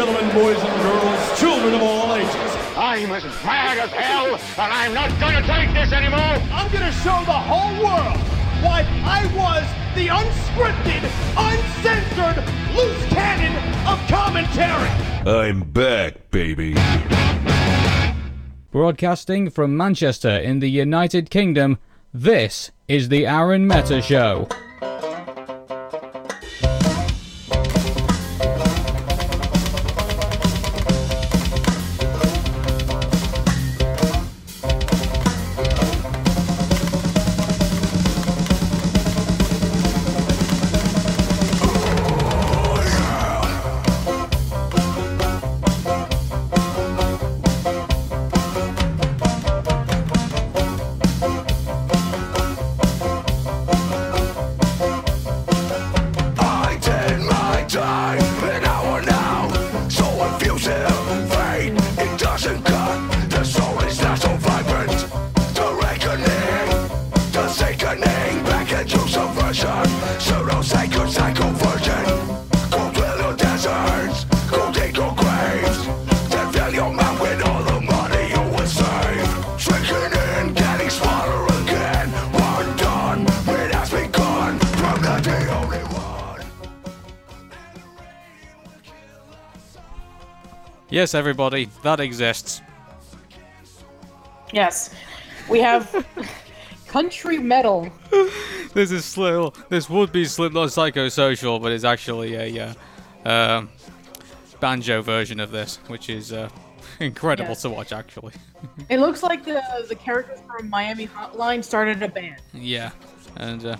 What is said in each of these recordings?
gentlemen, boys and girls, children of all ages. I'm as mad as hell, and I'm not gonna take this anymore! I'm gonna show the whole world why I was the unscripted, uncensored, loose cannon of commentary! I'm back, baby. Broadcasting from Manchester in the United Kingdom, this is the Arun Meta Show. Yes, everybody, that exists. Yes. We have country metal. This is Sli- This would be Slipknot Psychosocial, but it's actually a uh, uh, banjo version of this, which is uh, incredible Yes. to watch, actually. It looks like the the characters from Miami Hotline started a band. Yeah, and uh,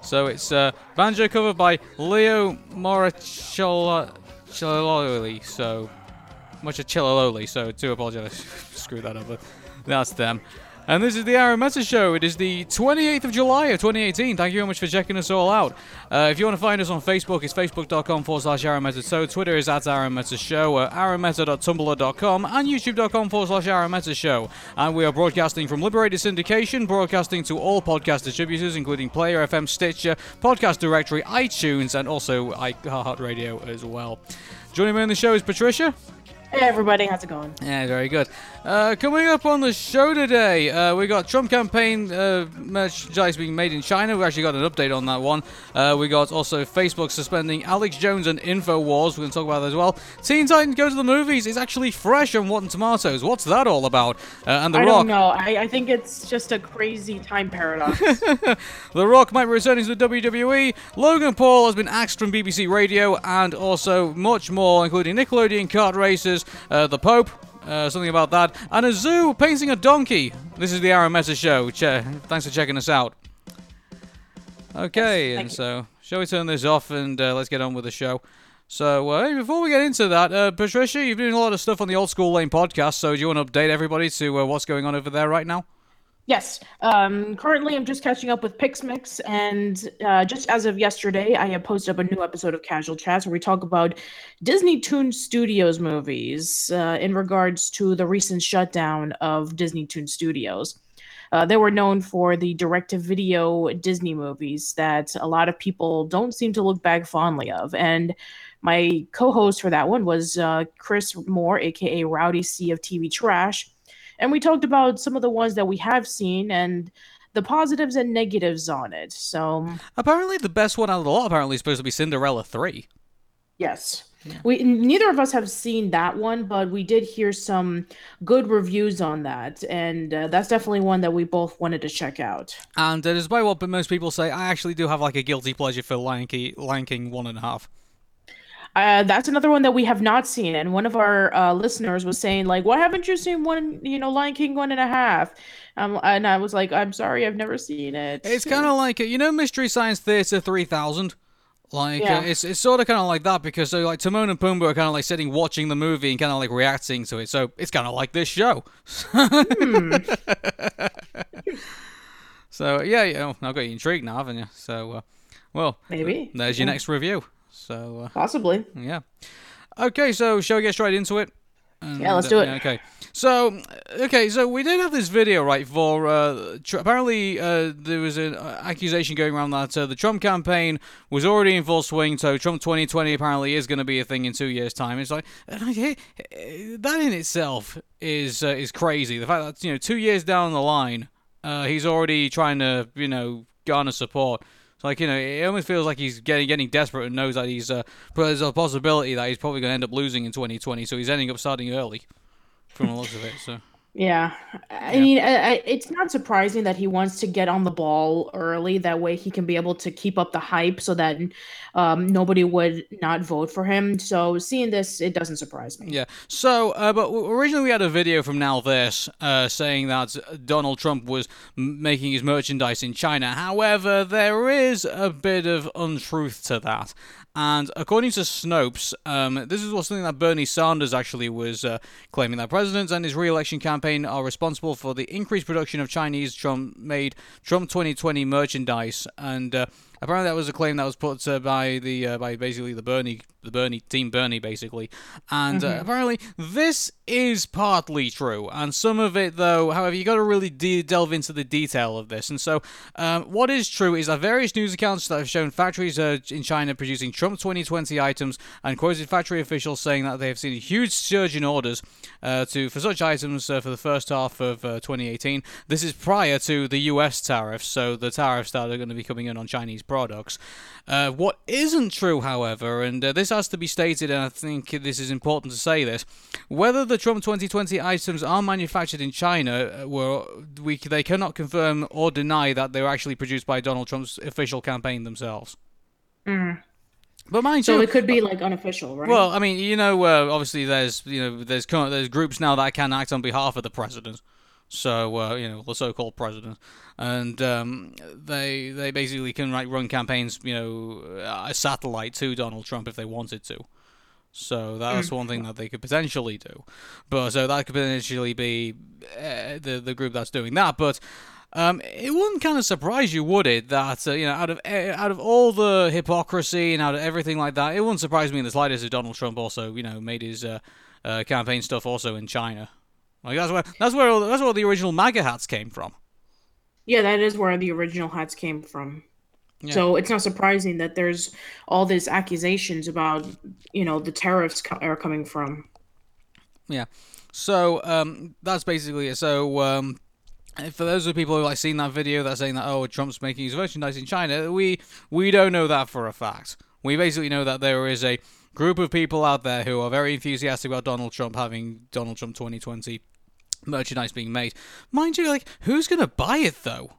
so it's uh, banjo cover by Leo Moracchioli. So much a chillololi. So do apologize, screw that up, but that's them. And this is the Arun Meta Show. It is the 28th of July of 2018. Thank you very much for checking us all out. Uh, if you want to find us on Facebook, it's facebook.com forward slash Arun Meta Show. Twitter is at Arun Meta Show, uh, aaronmeta.tumblr.com, and youtube.com forward slash Arun Meta Show. And we are broadcasting from Liberated Syndication, broadcasting to all podcast distributors, including Player FM, Stitcher, Podcast Directory, iTunes, and also iHeartRadio as well. Joining me on the show is Patricia. Hey everybody, how's it going? Yeah, very good. Uh, coming up on the show today, uh, we got Trump campaign uh, merchandise being made in China. We actually got an update on that one. Uh, we got also Facebook suspending Alex Jones and Infowars. We're going to talk about that as well. Teen Titans Go to the Movies is actually fresh on Rotten Tomatoes. What's that all about? Uh, and The I Rock. I don't know. I, I think it's just a crazy time paradox. The Rock might be returning to the WWE. Logan Paul has been axed from BBC Radio, and also much more, including Nickelodeon kart races, uh, the Pope, uh, something about that, and a zoo painting a donkey. This is the Arun Meta Show. Che- thanks for checking us out. Okay, Yes, and you. so shall we turn this off and uh, let's get on with the show. So, uh, hey, before we get into that, uh, Patricia, you've been doing a lot of stuff on the Old School Lane podcast. So, do you want to update everybody to uh, what's going on over there right now? Yes. Um, currently, I'm just catching up with Pixmix, and uh, just as of yesterday, I have posted up a new episode of Casual Chats where we talk about Disney Toon Studios movies uh, in regards to the recent shutdown of Disney Toon Studios. Uh, they were known for the direct-to-video Disney movies that a lot of people don't seem to look back fondly of, and my co-host for that one was uh, Chris Moore, aka Rowdy C of TV Trash, and we talked about some of the ones that we have seen and the positives and negatives on it. So Apparently, the best one out of the lot apparently is supposed to be Cinderella 3. yes, we neither of us have seen that one, but we did hear some good reviews on that, and uh, that's definitely one that we both wanted to check out. And uh, despite what most people say, I actually do have like a guilty pleasure for Lion King, Lion King one and a half. Uh, that's another one that we have not seen, and one of our uh, listeners was saying like, "Why haven't you seen one? You know, Lion King one and a half?" Um, and I was like, "I'm sorry, I've never seen it." It's kind of like you know Mystery Science Theater three thousand. Like Yeah. uh, it's it's sort of kind of like that because so like Timon and Pumbaa are kind of like sitting watching the movie and kind of like reacting to it. So it's kind of like this show. so yeah, yeah, I've got you intrigued now, haven't you? So uh, well, Maybe. there's your Yeah. next review. So uh, Possibly. yeah. Okay, so shall we get straight into it? Yeah, let's do it. Okay. So, okay, so we did have this video, right, for, uh, tr- apparently uh, there was an uh, accusation going around that uh, the Trump campaign was already in full swing, so Trump 2020 apparently is going to be a thing in two years' time. It's like, and eh, that in itself is, uh, is crazy. The fact that, you know, two years down the line, uh, he's already trying to, you know, garner support. Like, you know, it almost feels like he's getting getting desperate and knows that he's, uh, there's a possibility that he's probably going to end up losing in 2020, so he's ending up starting early from the looks of it. So Yeah, I mean, I, I, it's not surprising that he wants to get on the ball early. That way, he can be able to keep up the hype, so that um, nobody would not vote for him. So, seeing this, it doesn't surprise me. yeah. So, uh, but originally we had a video from Now This uh, saying that Donald Trump was making his merchandise in China. However, there is a bit of untruth to that. And according to Snopes, um, this is what something that Bernie Sanders actually was uh, claiming that presidents and his re-election campaign are responsible for the increased production of Chinese Trump-made Trump 2020 merchandise. And uh, apparently, that was a claim that was put uh, by the uh, by basically the Bernie the Bernie team Bernie basically. And uh, apparently, this is partly true, and some of it though. However, you got to really de- delve into the detail of this. And so, um, what is true is that various news accounts that have shown factories uh, in China producing Trump 2020 items and quoted factory officials saying that they have seen a huge surge in orders uh, to for such items uh, for the first half of uh, 2018. This is prior to the U.S. tariffs, so the tariffs that are going to be coming in on Chinese products. Uh, what isn't true, however, and uh, this has to be stated, and I think this is important to say this, whether the Trump 2020 items are manufactured in China, uh, were we they cannot confirm or deny that they were actually produced by Donald Trump's official campaign themselves. But mind So you, it could be like unofficial, right? well, I mean, you know, uh, obviously there's you know there's there's groups now that can act on behalf of the president. So uh, you know the so-called president, and um, they they basically can like run campaigns, you know, a satellite to Donald Trump if they wanted to. So that's one thing that they could potentially do, but so that could potentially be uh, the the group that's doing that. But um, it wouldn't kind of surprise you, would it, that uh, you know, out of uh, out of all the hypocrisy and out of everything like that, it wouldn't surprise me in the slightest if Donald Trump also, you know, made his uh, uh, campaign stuff also in China. Like that's where that's where all, that's where the original MAGA hats came from. yeah, that is where the original hats came from. So it's not surprising that there's all these accusations about, you know, the tariffs co- are coming from. Yeah. So um, that's basically it. So um, for those of the people who like seen that video that's saying that oh Trump's making his merchandise in China, we we don't know that for a fact. We basically know that there is a group of people out there who are very enthusiastic about Donald Trump having Donald Trump 2020 merchandise being made. Mind you, like who's gonna buy it though?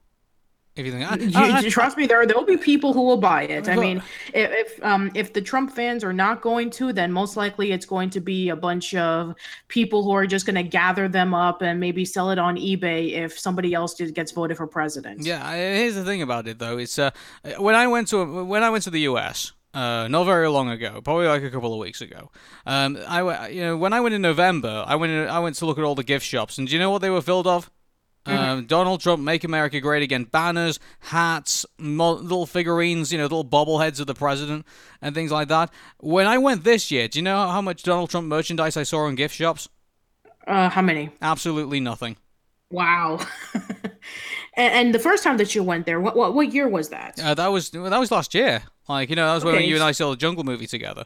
If you think, I, You- I- I- trust me, there there will be people who will buy it. I mean, if, if um if the Trump fans are not going to, then most likely it's going to be a bunch of people who are just going to gather them up and maybe sell it on eBay if somebody else just gets voted for president. Yeah, here's the thing about it though. It's uh, when I went to when I went to the U.S. Uh, not very long ago, probably like a couple of weeks ago. Um, I you know when I went in November, I went in, I went to look at all the gift shops, and do you know what they were filled of? Um, Donald Trump, Make America Great Again banners, hats, mo- little figurines, you know, little bobbleheads of the president, and things like that. When I went this year, do you know how much Donald Trump merchandise I saw in gift shops? Uh, how many? Absolutely nothing. Wow. and, and the first time that you went there, what what, what year was that? Uh, that was that was last year. Like you know, that was when you and I saw the Jungle movie together.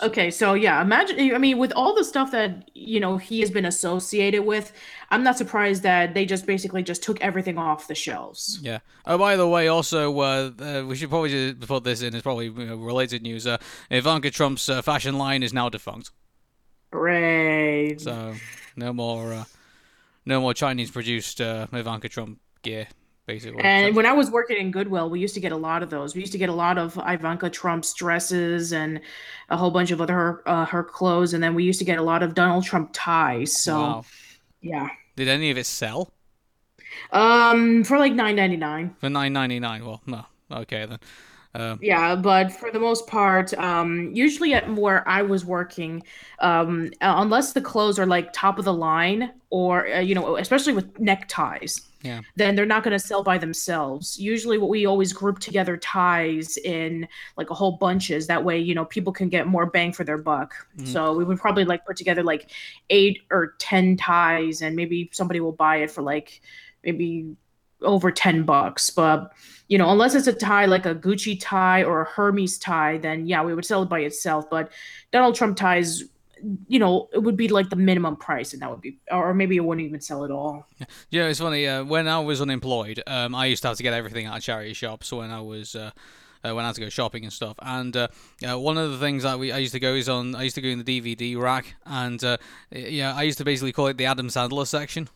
Okay, so yeah, imagine. I mean, with all the stuff that you know he has been associated with, I'm not surprised that they just basically just took everything off the shelves. Yeah. Oh, by the way, also, uh, uh, we should probably just put this in. It's probably you know, related news. Uh, Ivanka Trump's uh, fashion line is now defunct. Great. So no more, uh, no more Chinese-produced uh, Ivanka Trump gear, basically. And So- when I was working in Goodwill, we used to get a lot of those. We used to get a lot of Ivanka Trump's dresses and a whole bunch of other uh, her clothes, and then we used to get a lot of Donald Trump ties. So wow. yeah, Did any of it sell um, for like nine ninety nine. for nine ninety nine? Well, no. Okay then. Um, Yeah, but for the most part, um, usually at where I was working, um, uh, unless the clothes are like top of the line or uh, you know, especially with neckties, Yeah. then they're not going to sell by themselves. Usually, what we always group together ties in like a whole bunches. That way, you know, people can get more bang for their buck. So we would probably like put together like eight or ten ties, and maybe somebody will buy it for like maybe over 10 bucks but you know unless it's a tie like a gucci tie or a hermes tie then yeah we would sell it by itself but donald trump ties you know it would be like the minimum price and that would be or maybe it wouldn't even sell at all Yeah, it's funny. Uh, when I was unemployed, um, I used to have to get everything out of charity shops when I was uh, uh, when I had to go shopping and stuff. And uh, uh, one of the things that we I used to go is on I used to go in the DVD rack, and uh, yeah, I used to basically call it the Adam Sandler section.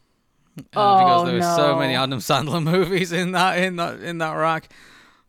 Uh, because Oh, there were so many. Adam Sandler movies in that in that in that rack.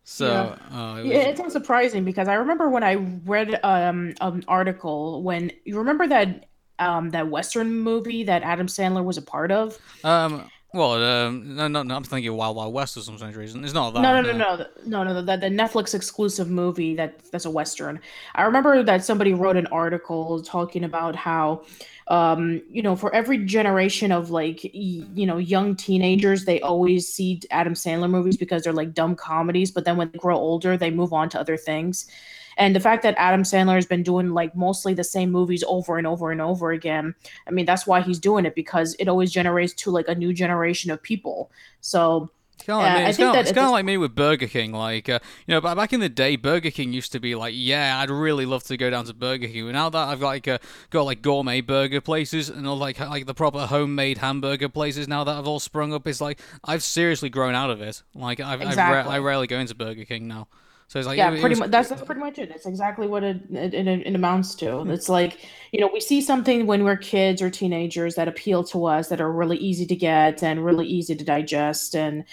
So uh, it was, yeah it's unsurprising because i remember when i read um an article when you remember that um that western movie that adam sandler was a part of um well um no no no I'm thinking Wild Wild West for some strange reason. It's not that. No, no, no, no, no, no. The, the Netflix exclusive movie that that's a western. I remember that somebody wrote an article talking about how, um, you know, for every generation of like, you know, young teenagers, they always see Adam Sandler movies because they're like dumb comedies. But then when they grow older, they move on to other things. And the fact that Adam Sandler has been doing like mostly the same movies over and over and over again, I mean, that's why he's doing it because it always generates to like a new generation of people. So It's kind of like, Yeah, me. I It's think kind of, it's kind of like me with Burger King. Like, uh, you know, back in the day, Burger King used to be like, yeah, I'd really love to go down to Burger King. But now that I've like uh, got like gourmet burger places and all like like the proper homemade hamburger places now that I've all sprung up, it's like I've seriously grown out of it. Like, I've, I've ra- I rarely go into Burger King now. So it's like yeah it- it pretty was- much that's, that's pretty much it. It's exactly what it, it, it, it amounts to. It's like you know we see something when we're kids or teenagers that appeal to us that are really easy to get and really easy to digest and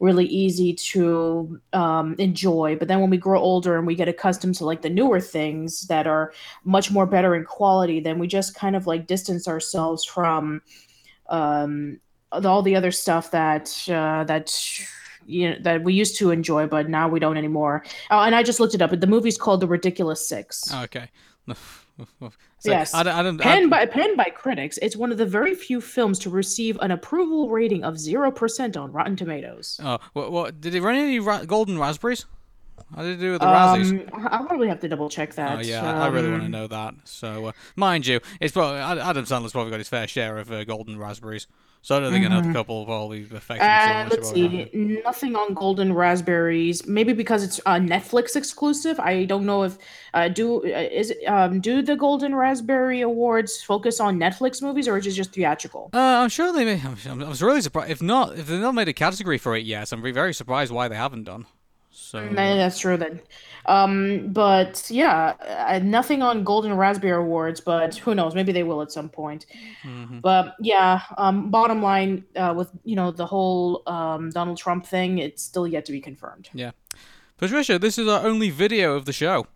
really easy to um, enjoy. But then when we grow older and we get accustomed to like the newer things that are much more better in quality then we just kind of like distance ourselves from um, all the other stuff that uh, that you know that we used to enjoy, but now we don't anymore. Oh, and I just looked it up. The movie's called The Ridiculous Six. Oh, okay. So, yes, I, don't- I don't. I- by penned by critics. It's one of the very few films to receive an approval rating of zero percent on Rotten Tomatoes. oh, what, what did it run any ra- golden raspberries? How did it do with the Razzies? Um, I'll probably have to double check that. Oh yeah, I I really want to Um, know that. So, uh, mind you, it's probably Adam Sandler's probably got his fair share of uh, golden raspberries. So I don't think another couple will probably affect him so Uh, much. let's see. Nothing on Golden Raspberries. Maybe because it's a Netflix exclusive. I don't know if uh, do uh, is it, um do the Golden Raspberry Awards focus on Netflix movies or is it just theatrical? Uh, I'm sure they may. I'm, I was really surprised. If not, if they've not made a category for it yet, I'm very surprised why they haven't done. So that's true then. Um, but yeah, uh, nothing on Golden Raspberry Awards, but who knows? Maybe they will at some point. Mm-hmm. But yeah, um, bottom line, uh, with you know the whole um, Donald Trump thing, it's still yet to be confirmed. yeah, Patricia, this is our only video of the show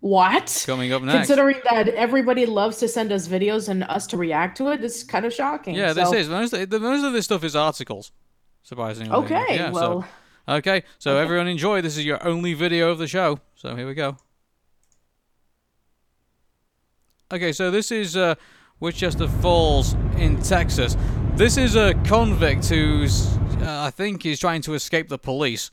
What? coming up next. Considering that everybody loves to send us videos and us to react to it, it's kind of shocking. yeah, So- this is most. Most of this stuff is articles. Surprisingly. Okay, Yeah, well, So, okay, so everyone enjoy. This is your only video of the show. So here we go. Okay, so this is uh, Wichita Falls in Texas. This is a convict who's, uh, I think, is trying to escape the police.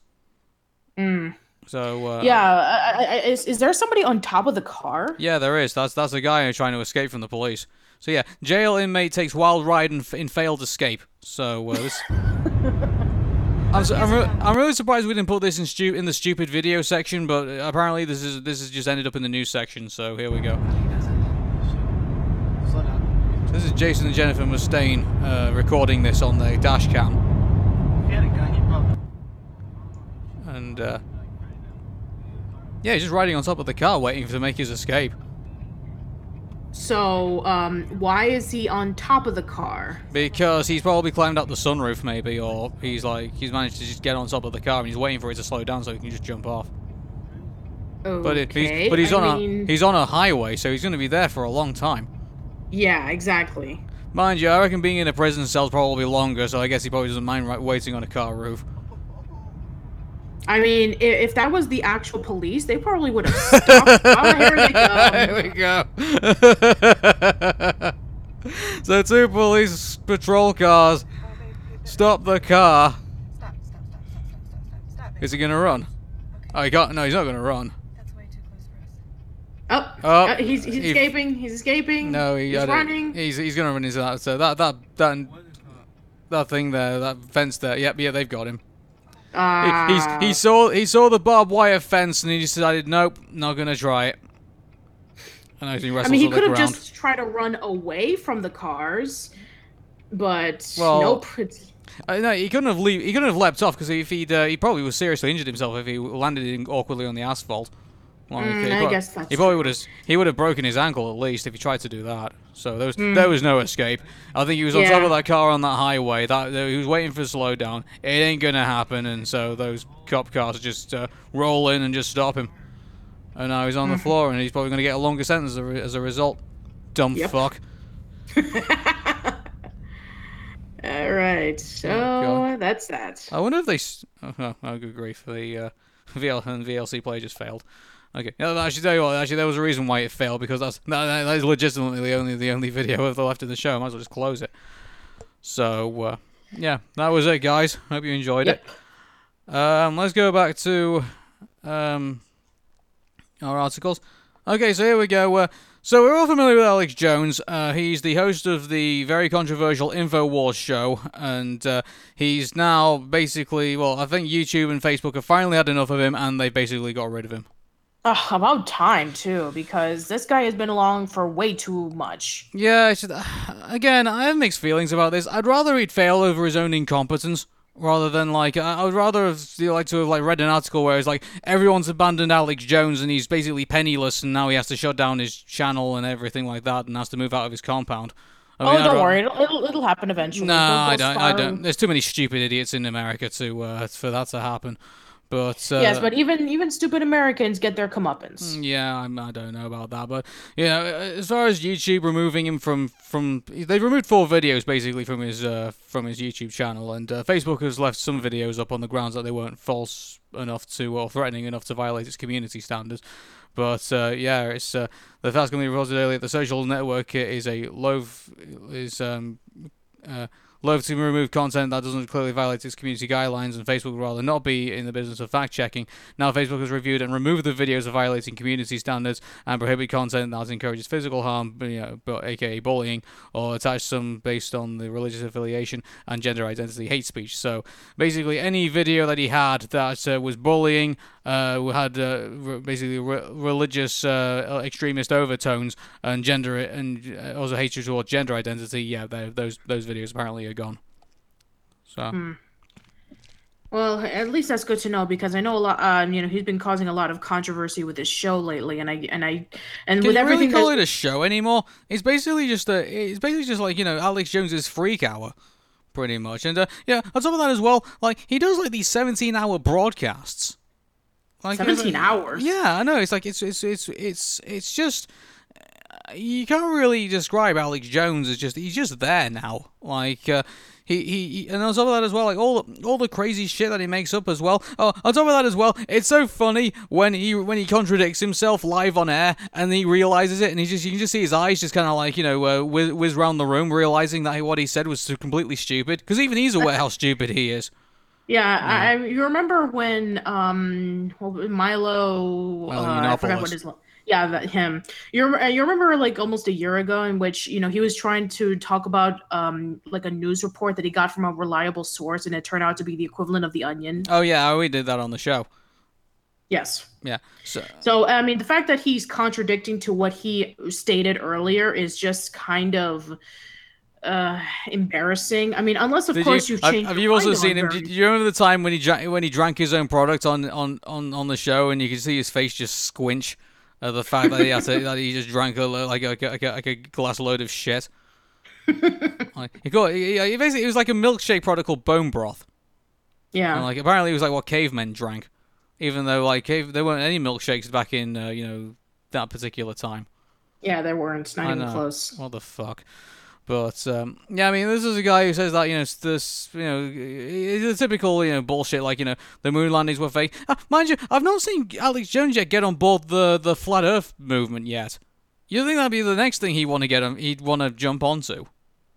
So uh, yeah, I, I, I- is, is there somebody on top of the car? yeah, there is. That's that's a guy who's trying to escape from the police. So yeah, jail inmate takes wild ride in, in failed escape. So uh, this. I'm, I'm, re- I'm really surprised we didn't put this in stu- in the stupid video section, but uh, apparently this is this has just ended up in the news section. So here we go. This is Jason and Jennifer Mustaine uh, recording this on their dash cam, and uh, yeah, he's just riding on top of the car, waiting to make his escape. So, um, why is he on top of the car? Because he's probably climbed up the sunroof, maybe, or he's like he's managed to just get on top of the car and he's waiting for it to slow down so he can just jump off. Okay, But it, he's but he's I on mean, a he's on a highway, so he's going to be there for a long time. yeah, exactly. Mind you, I reckon being in a prison cell's probably longer, so I guess he probably doesn't mind waiting on a car roof. I mean, i- if that was the actual police, they probably would have stopped. oh, here they go. There we go. so two police patrol cars stop the car. Stop, stop, stop, stop, stop, stop, stop. Is he gonna run? Oh, he got no. He's not gonna run. That's way too close for us. Oh, Oh, uh, he's, he's he- escaping. He's escaping. No, he he's running. He's he's gonna run into that. So that that that that thing there, that fence there. Yep, yeah, they've got him. He, he's Ah. he saw he saw the barbed wire fence and he decided, nope, not gonna try it. He I mean, he could have just tried to run away from the cars, but Well, nope. Uh, no, he couldn't have leave, He couldn't have leapt off because if he'd uh, he probably was seriously injured himself if he landed in awkwardly on the asphalt. Like, Mm, he I guess that's he probably would have he would have broken his ankle at least if he tried to do that. So there was Hmm. there was no escape. I think he was on top of that car on that highway. That he was waiting for a slowdown. It ain't gonna happen, and so those cop cars just uh, roll in and just stop him. And now he's on Hmm. the floor, and he's probably gonna get a longer sentence as a, as a result. Dumb Yep. fuck. all right. So God. that's that. I wonder if they. Oh, oh, oh good grief. The uh, VL and VLC play just failed. Okay. Yeah, actually, tell you what. Actually, there was a reason why it failed because that's that, that that is legitimately the only the only video of the left of the show. I might as well just close it. So uh, yeah, that was it, guys. Hope you enjoyed Yep. it. Um, let's go back to um, our articles. Okay, so here we go. Uh, so we're all familiar with Alex Jones. Uh, he's the host of the very controversial Infowars show, and uh, he's now basically, well, I think YouTube and Facebook have finally had enough of him, and they basically got rid of him. Ugh, about time too, because this guy has been along for way too much. Yeah, just, again, I have mixed feelings about this. I'd rather he'd fail over his own incompetence rather than like I I would rather have you know, like to have like read an article where it's like everyone's abandoned Alex Jones and he's basically penniless and now he has to shut down his channel and everything like that and has to move out of his compound. I oh, mean, I'd don't ra- worry, it'll, it'll it'll happen eventually. No, I don't. I don't. There's too many stupid idiots in America to uh, for that to happen. But uh, yes, but even even stupid Americans get their comeuppance. Yeah, I'm, I don't know about that, but you know, as far as YouTube removing him from from they've removed four videos basically from his uh, from his YouTube channel, and uh, Facebook has left some videos up on the grounds that they weren't false enough to or threatening enough to violate its community standards. But uh, yeah, it's uh, the facts can be reported earlier. The social network is a loath is um, uh, loath to remove content that doesn't clearly violate its community guidelines, and Facebook would rather not be in the business of fact checking. Now, Facebook has reviewed and removed the videos of violating community standards and prohibit content that encourages physical harm, you know, but aka bullying, or attach some based on the religious affiliation and gender identity hate speech. So basically, any video that he had that uh, was bullying, uh, had uh, re- basically re- religious uh, extremist overtones and gender and uh, also hatred towards gender identity, yeah, those those videos apparently gone. So. Hmm. Well, at least that's good to know because I know a lot. Uh, you know, he's been causing a lot of controversy with his show lately, and I and I and Can with you everything really call that's- it a show anymore? It's basically just a. It's basically just like you know Alex Jones's Freak Hour, pretty much. And uh, yeah, on top of that as well, like he does like these seventeen-hour broadcasts. Like 17 hours? Yeah, I know. It's like it's it's it's it's it's just you can't really describe Alex Jones as just he's just there now. Like uh, he, he he and on top of that as well, like all all the crazy shit that he makes up as well. Oh, on top of that as well, it's so funny when he when he contradicts himself live on air and he realizes it, and he just you can just see his eyes just kind of like you know uh, whiz, whiz round the room, realizing that what he said was completely stupid because even he's aware how stupid he is. Yeah, I, I- you remember when um well, Milo, Milo uh, I forgot what his yeah that him. You uh, you remember like almost a year ago in which you know he was trying to talk about um like a news report that he got from a reliable source and it turned out to be the equivalent of the Onion. Oh yeah, we did that on the show. Yes. Yeah. So So I mean the fact that he's contradicting to what he stated earlier is just kind of uh embarrassing. I mean unless of Did course you, have changed have you also seen him? Did you remember the time when he drank when he drank his own product on on on, on the show, and you could see his face just squinch at the fact that he had to, that he just drank a lo- like a, like a, like a glass load of shit. like, he got he, he basically it was like a milkshake product called bone broth. Yeah. And like apparently it was like what cavemen drank, even though like cave, there weren't any milkshakes back in uh, you know that particular time. yeah, there weren't not even close. What the fuck? But um, yeah, I mean, this is a guy who says that you know this you know it's a typical you know bullshit like you know the moon landings were fake. Uh, mind you, I've not seen Alex Jones yet get on board the the flat Earth movement yet. You think that'd be the next thing he want to get him? He'd want to jump onto,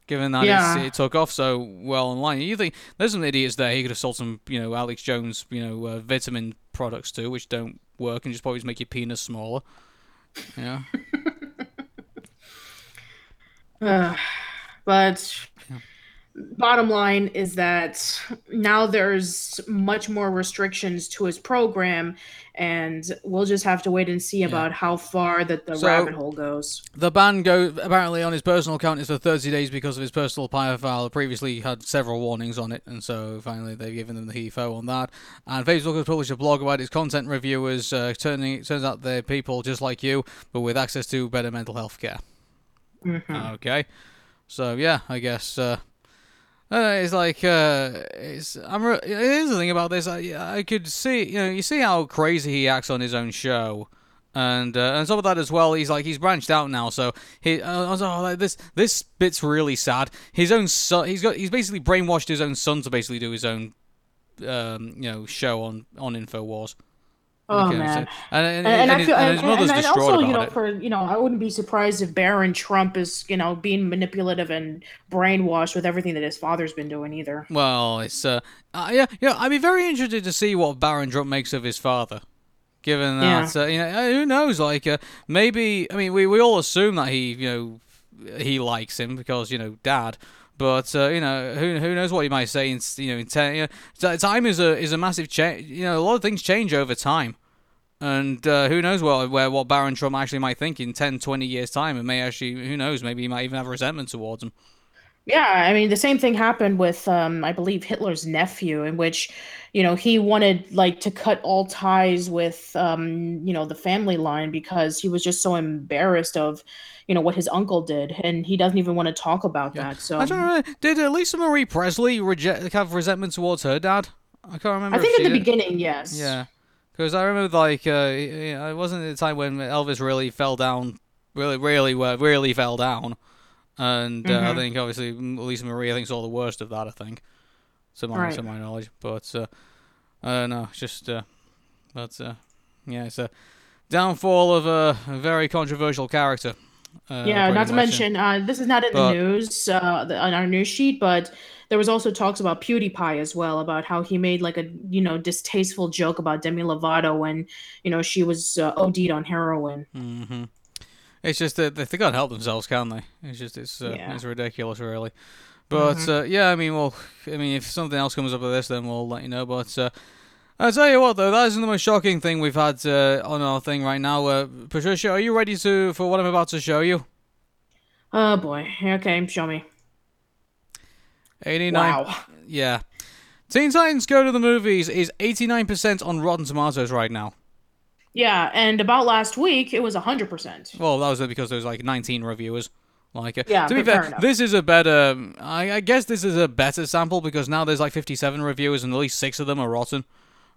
given that Yeah. it took off so well online. You think there's some idiots there he could have sold some you know Alex Jones you know uh, vitamin products too, which don't work and just probably just make your penis smaller. Yeah. But bottom line is that now there's much more restrictions to his program, and we'll just have to wait and see about how far that the So- rabbit hole goes. The ban go apparently on his personal account is for 30 days because of his personal file. Previously had several warnings on it, and so finally they've given them the HEFO on that. And Facebook has published a blog about its content reviewers. Uh, turning it turns out they're people just like you, but with access to better mental health care. Okay, so yeah, I guess. Uh, uh, it's like uh, it's. I'm. Re- here's the thing about this. I, I could see. You know, you see how crazy he acts on his own show, and uh, some of that as well. He's like he's branched out now. So he. Uh, I was oh, like this. This bit's really sad. His own son. He's got. He's basically brainwashed his own son to basically do his own. Um, you know, show on on Infowars. Oh Okay, man. so- and, and, and, and I feel, and and, his mother's and, also, you know, it. for you know, I wouldn't be surprised if Barron Trump is, you know, being manipulative and brainwashed with everything that his father's been doing either. Well, it's uh, uh yeah, yeah. I'd be very interested to see what Barron Trump makes of his father. Given that, uh, you know, uh, who knows? Like, uh, maybe. I mean, we we all assume that he, you know, he likes him because you know, dad. But uh, you know, who who knows what he might say in you know in ten. You know, time is a is a massive change. You know, a lot of things change over time. And uh, who knows what, where what Barron Trump actually might think in 10, 20 years' time. And may actually, who knows, maybe he might even have resentment towards him. Yeah, I mean, the same thing happened with, um, I believe, Hitler's nephew, in which, you know, he wanted like to cut all ties with, um, you know, the family line because he was just so embarrassed of, you know, what his uncle did, and he doesn't even want to talk about that. So I don't know. Did uh, Lisa Marie Presley reject have resentment towards her dad? I can't remember. I think at the did. beginning, yes. Yeah, because I remember like uh, it wasn't the time when Elvis really fell down, really, really, uh, really fell down, and uh, I Mm-hmm. think obviously Lisa Marie I think saw the worst of that. I think, to my Right. to my knowledge, but uh, I don't know. It's just, uh, but uh, yeah, it's a downfall of a, a very controversial character. Uh, Yeah, not to mention, uh, this is not in But- the news uh, the, on our news sheet, but there was also talks about PewDiePie as well, about how he made like a you know distasteful joke about Demi Lovato when you know she was uh, OD'd on heroin. hmm It's just that they, they can't help themselves, can they? It's just it's uh, Yeah. Mm-hmm. it's ridiculous, really. But uh, yeah, I mean, well, I mean, if something else comes up with this, then we'll let you know. But uh, I tell you what, though, that isn't the most shocking thing we've had uh, on our thing right now. Uh, Patricia, are you ready to for what I'm about to show you? Oh boy. Okay, show me. 89. Wow. Yeah. Teen Titans Go to the Movies is 89% on Rotten Tomatoes right now. Yeah, and about last week it was hundred percent. Well, that was because there was like 19 reviewers. Like, uh, Yeah, to be fair fair, this is a better. I, I guess this is a better sample because now there's like 57 reviewers and at least six of them are rotten.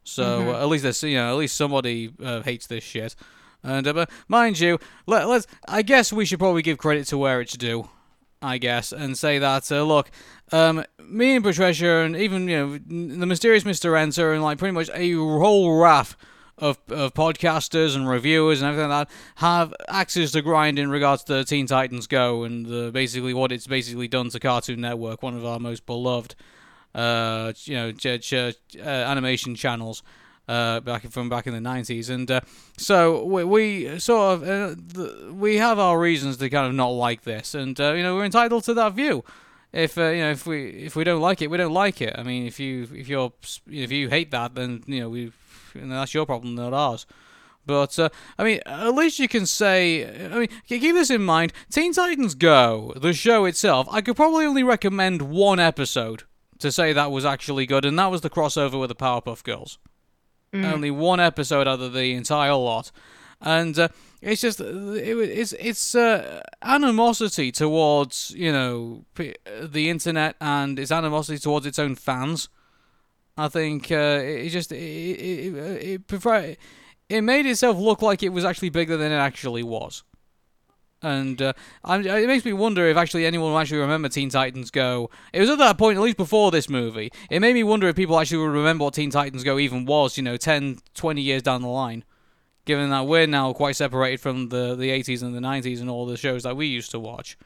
So Mm-hmm. uh, at least there's you know at least somebody uh, hates this shit. And uh, but mind you, let, let's. I guess we should probably give credit to where it's due. I guess, and say that uh, look, um, me and Patricia, and even you know the mysterious Mister Enter, and like pretty much a whole raft of, of podcasters and reviewers and everything like that have axes to grind in regards to Teen Titans Go and the, basically what it's basically done to Cartoon Network, one of our most beloved, uh, you know, ch- ch- uh, animation channels. Uh, back from back in the 90s, and uh, so we, we sort of uh, we have our reasons to kind of not like this, and uh, you know we're entitled to that view. If uh, you know if we if we don't like it, we don't like it. I mean, if you if you're if you hate that, then you know we know, that's your problem, not ours. But uh, I mean, at least you can say. I mean, keep this in mind. Teen Titans Go, the show itself, I could probably only recommend one episode to say that was actually good, and that was the crossover with the Powerpuff Girls. Only one episode out of the entire lot, and uh, it's just it, it's it's uh, animosity towards you know the internet and its animosity towards its own fans. I think uh, it just it it, it, it, made itself look like it was actually bigger than it actually was. And uh, it makes me wonder if actually anyone will actually remember Teen Titans Go. It was at that point, at least before this movie, it made me wonder if people actually would remember what Teen Titans Go even was, you know, 10, 20 years down the line. Given that we're now quite separated from the, the 80s and the 90s and all the shows that we used to watch.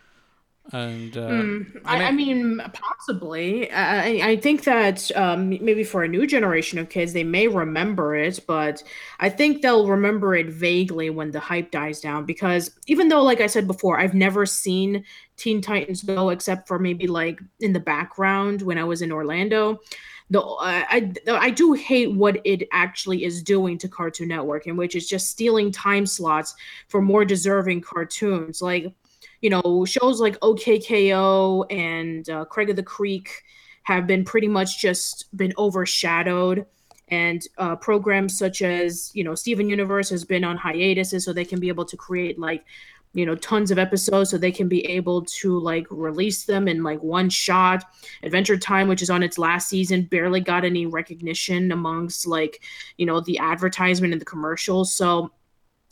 And uh, I, I mean, possibly. I, I think that um, maybe for a new generation of kids, they may remember it, but I think they'll remember it vaguely when the hype dies down. Because even though, like I said before, I've never seen Teen Titans Go except for maybe like in the background when I was in Orlando. The, I, I I do hate what it actually is doing to Cartoon Network, in which it's just stealing time slots for more deserving cartoons. Like you know, shows like OKKO and uh, Craig of the Creek have been pretty much just been overshadowed. And uh, programs such as, you know, Steven Universe has been on hiatuses so they can be able to create like, you know, tons of episodes so they can be able to like release them in like one shot. Adventure Time, which is on its last season, barely got any recognition amongst like, you know, the advertisement and the commercials. So,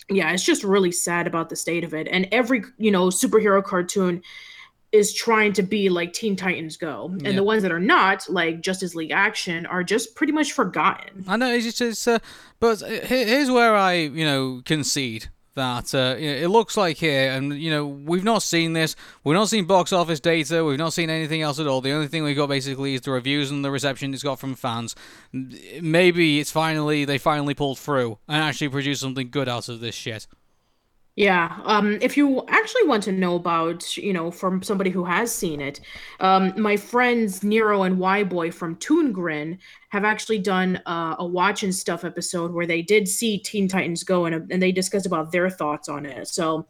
yeah, it's just really sad about the state of it. And every, you know, superhero cartoon is trying to be like Teen Titans Go. And Yeah. the ones that are not, like Justice League Action, are just pretty much forgotten. I know it's just, it's, uh, but uh, here's where I, you know, concede that uh, you know, it looks like here, and you know, we've not seen this. We've not seen box office data. We've not seen anything else at all. The only thing we've got basically is the reviews and the reception it's got from fans. Maybe it's finally they finally pulled through and actually produced something good out of this shit. Yeah. Um, if you actually want to know about, you know, from somebody who has seen it, um, my friends Nero and Y Boy from Toon Grin have actually done uh, a watch and stuff episode where they did see Teen Titans Go and, and they discussed about their thoughts on it. So,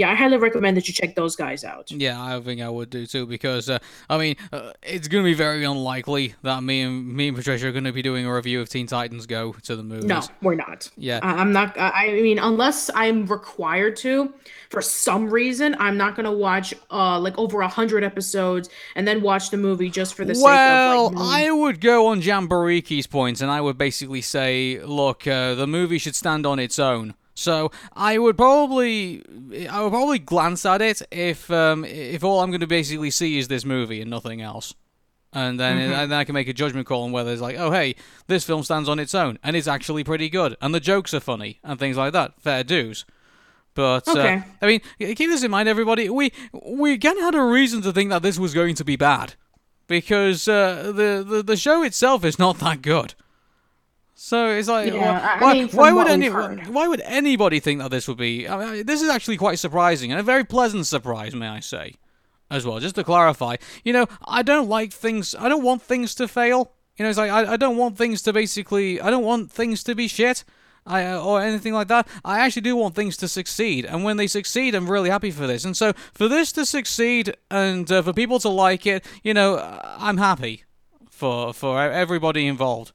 yeah, I highly recommend that you check those guys out. Yeah, I think I would do too because uh, I mean uh, it's going to be very unlikely that me and me and Patricia are going to be doing a review of Teen Titans Go to the movies. No, we're not. Yeah. I- I'm not. I I mean, unless I'm required to, for some reason, I'm not gonna watch uh like over a hundred episodes and then watch the movie just for the Well, sake of like. I would go on Jambareeqi's point, and I would basically say, look, uh, the movie should stand on its own. So I would probably, I would probably glance at it if, um, if all I'm going to basically see is this movie and nothing else, and then and then I can make a judgment call on whether it's like, oh hey, this film stands on its own and it's actually pretty good, and the jokes are funny and things like that. Fair dues. But uh, I mean, keep this in mind, everybody. We we again had a reason to think that this was going to be bad because uh, the, the the show itself is not that good. So it's like, Yeah, why, I- I why, why would any, why would anybody think that this would be? I mean, this is actually quite surprising and a very pleasant surprise, may I say, as well. Just to clarify, you know, I don't like things. I don't want things to fail. You know, it's like I, I don't want things to basically. I don't want things to be shit. I, uh, or anything like that. I actually do want things to succeed, and when they succeed, I'm really happy for this. And so, for this to succeed and uh, for people to like it, you know, uh, I'm happy for for everybody involved,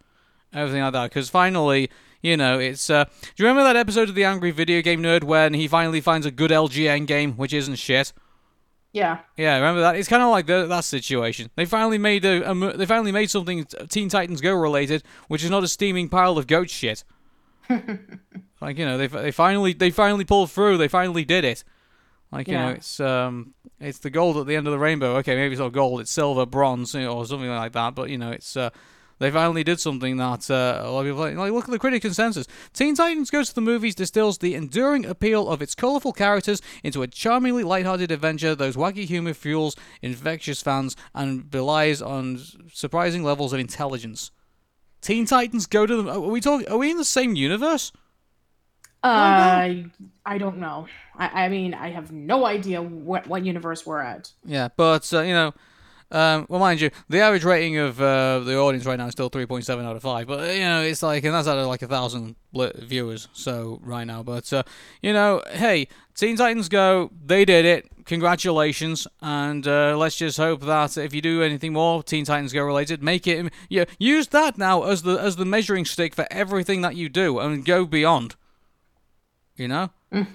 everything like that. Because finally, you know, it's. Uh, do you remember that episode of the Angry Video Game Nerd when he finally finds a good LJN game, which isn't shit? yeah. Yeah, remember that? It's kind of like the, that situation. They finally made a, a they finally made something Teen Titans Go related, which is not a steaming pile of goat shit. like you know, they they finally they finally pulled through. They finally did it. Like you know, it's um, it's the gold at the end of the rainbow. Okay, maybe it's not gold, it's silver, bronze, you know, or something like that. But you know, it's uh, they finally did something that uh, a lot of people like. like. Look at the critic consensus. Teen Titans Goes to the Movies distills the enduring appeal of its colourful characters into a charmingly lighthearted adventure. Those wacky humour fuels infectious fans and belies on surprising levels of intelligence. Teen Titans Go to the. Are we talking? Are we in the same universe? Uh, I don't know. I, I mean, I have no idea what what universe we're at. Yeah, but uh, you know, um, well, mind you, the average rating of uh, the audience right now is still three point seven out of five. But you know, it's like, and that's out of like a thousand viewers. So right now, but uh, you know, hey, Teen Titans Go, they did it. Congratulations, and uh, let's just hope that if you do anything more Teen Titans Go related, make it yeah, use that now as the as the measuring stick for everything that you do, and go beyond. You know. I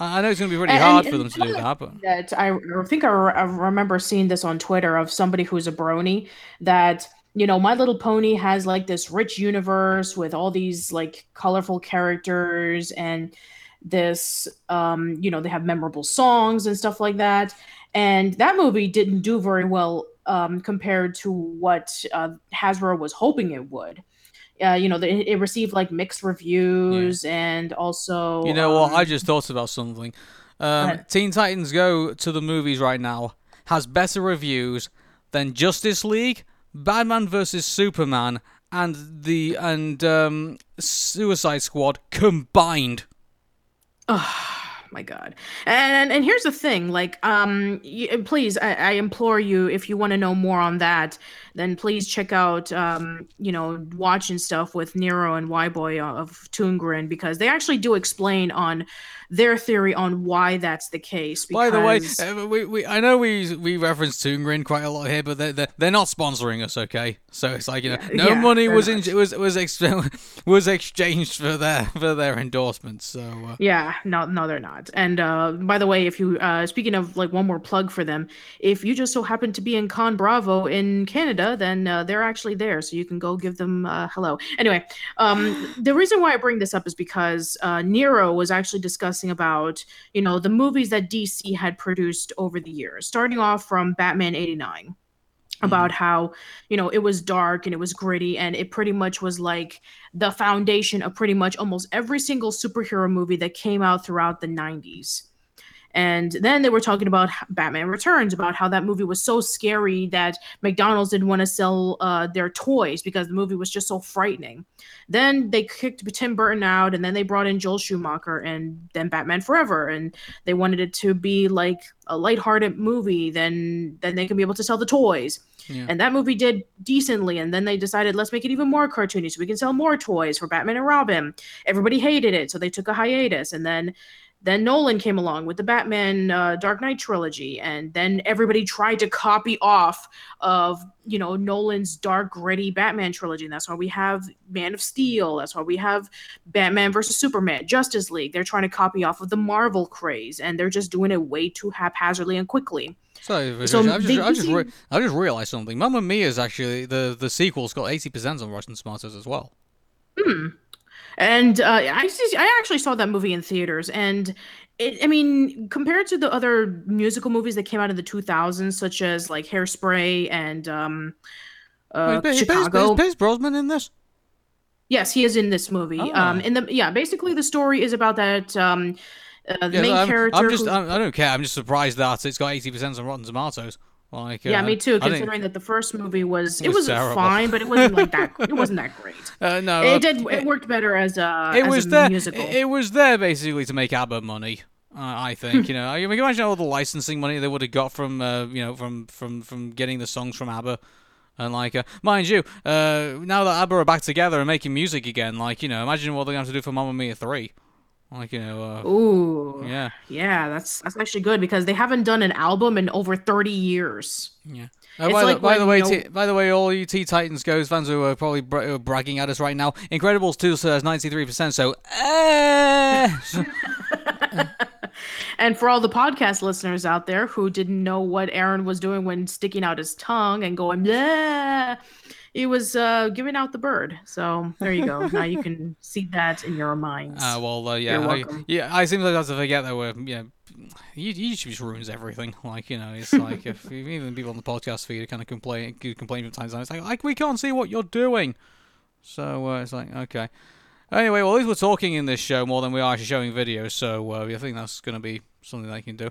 I know it's going to be pretty And- hard and- for them to do that, but that I, I think I, re- I remember seeing this on Twitter of somebody who's a brony that you know My Little Pony has like this rich universe with all these like colorful characters and this um you know they have memorable songs and stuff like that. And that movie didn't do very well um compared to what uh, hasbro was hoping it would uh, you know the, it received like mixed reviews and also You know what? um, I just thought about something. Um, What? Teen Titans Go to the movies right now has better reviews than Justice League, Batman vs Superman, and the and um, Suicide Squad combined. Oh my god and and here's the thing like um please I, I implore you if you want to know more on that then please check out um you know watching stuff with nero and y boy of Toongren because they actually do explain on their theory on why that's the case By the way, uh, we, we I know we we reference Toongrin quite a lot here, but they're, they're they're not sponsoring us, okay? So it's like you know, no yeah, money was in, was was ex- was exchanged for their for their endorsements. So uh, Yeah, no, no, they're not. And uh, by the way, if you uh, speaking of like one more plug for them, if you just so happen to be in Con Bravo in Canada, then uh, they're actually there, so you can go give them uh, hello. Anyway, um, the reason why I bring this up is because uh, Nero was actually discussing about you know the movies that DC had produced over the years, starting off from Batman '89 about how you know it was dark and it was gritty and it pretty much was like the foundation of pretty much almost every single superhero movie that came out throughout the 90s and then they were talking about Batman Returns, about how that movie was so scary that McDonald's didn't want to sell uh, their toys because the movie was just so frightening. Then they kicked Tim Burton out, and then they brought in Joel Schumacher, and then Batman Forever, and they wanted it to be like a lighthearted movie. Then then they can be able to sell the toys. Yeah. And that movie did decently, and then they decided let's make it even more cartoony so we can sell more toys for Batman and Robin. Everybody hated it, so they took a hiatus, and then then Nolan came along with the Batman uh, Dark Knight trilogy, and then everybody tried to copy off of you know Nolan's dark, gritty Batman trilogy, and that's why we have Man of Steel. That's why we have Batman versus Superman, Justice League. They're trying to copy off of the Marvel craze, and they're just doing it way too haphazardly and quickly. So, So I've they- just, I've just, re- I just realized something. Mamma Mia's actually the the sequel's got eighty percent on Rotten Tomatoes as well. And uh, I see, I actually saw that movie in theaters, and it, I mean, compared to the other musical movies that came out in the 2000s, such as like Hairspray and um, uh, Wait, is Chicago. Is Pierce Brosnan in this? Yes, he is in this movie. Oh. Um, in the yeah, basically the story is about that um, uh, the Yes, main I'm, character. I'm just, I'm, I don't care. I'm just surprised that it's got eighty percent on Rotten Tomatoes. Like, yeah, uh, me too. Considering that the first movie was it was was, fine, but it wasn't like that. It wasn't that great. uh, no, it did. It worked better as a it as was a there. musical. It, it was there basically to make ABBA money. Uh, I think you know. I mean, imagine all the licensing money they would have got from uh, you know from from from getting the songs from ABBA. And like, uh, mind you, uh, now that ABBA are back together and making music again, like you know, imagine what they're have to do for Mamma Mia three. Like you know, uh, Ooh. yeah, Yeah, that's that's actually good because they haven't done an album in over 30 years. yeah. Uh, by, like the, by the way, know- T- by the way, all you T Titans Goes fans who are probably bra- bragging at us right now, Incredibles two says ninety three percent. So, eh. And for all the podcast listeners out there who didn't know what Arun was doing when sticking out his tongue and going blah, he was uh, giving out the bird. So there you go. now you can see that in your minds. Uh, well, uh, yeah, I, yeah. I seem like I have to forget that we're, yeah, you, you just ruins everything. Like you know, it's like if even people on the podcast feed kind of complain, complain from time to time. It's like, like we can't see what you're doing. So uh, it's like okay. Anyway, well, at least we're talking in this show more than we are actually showing videos. So uh, I think that's going to be something they can do.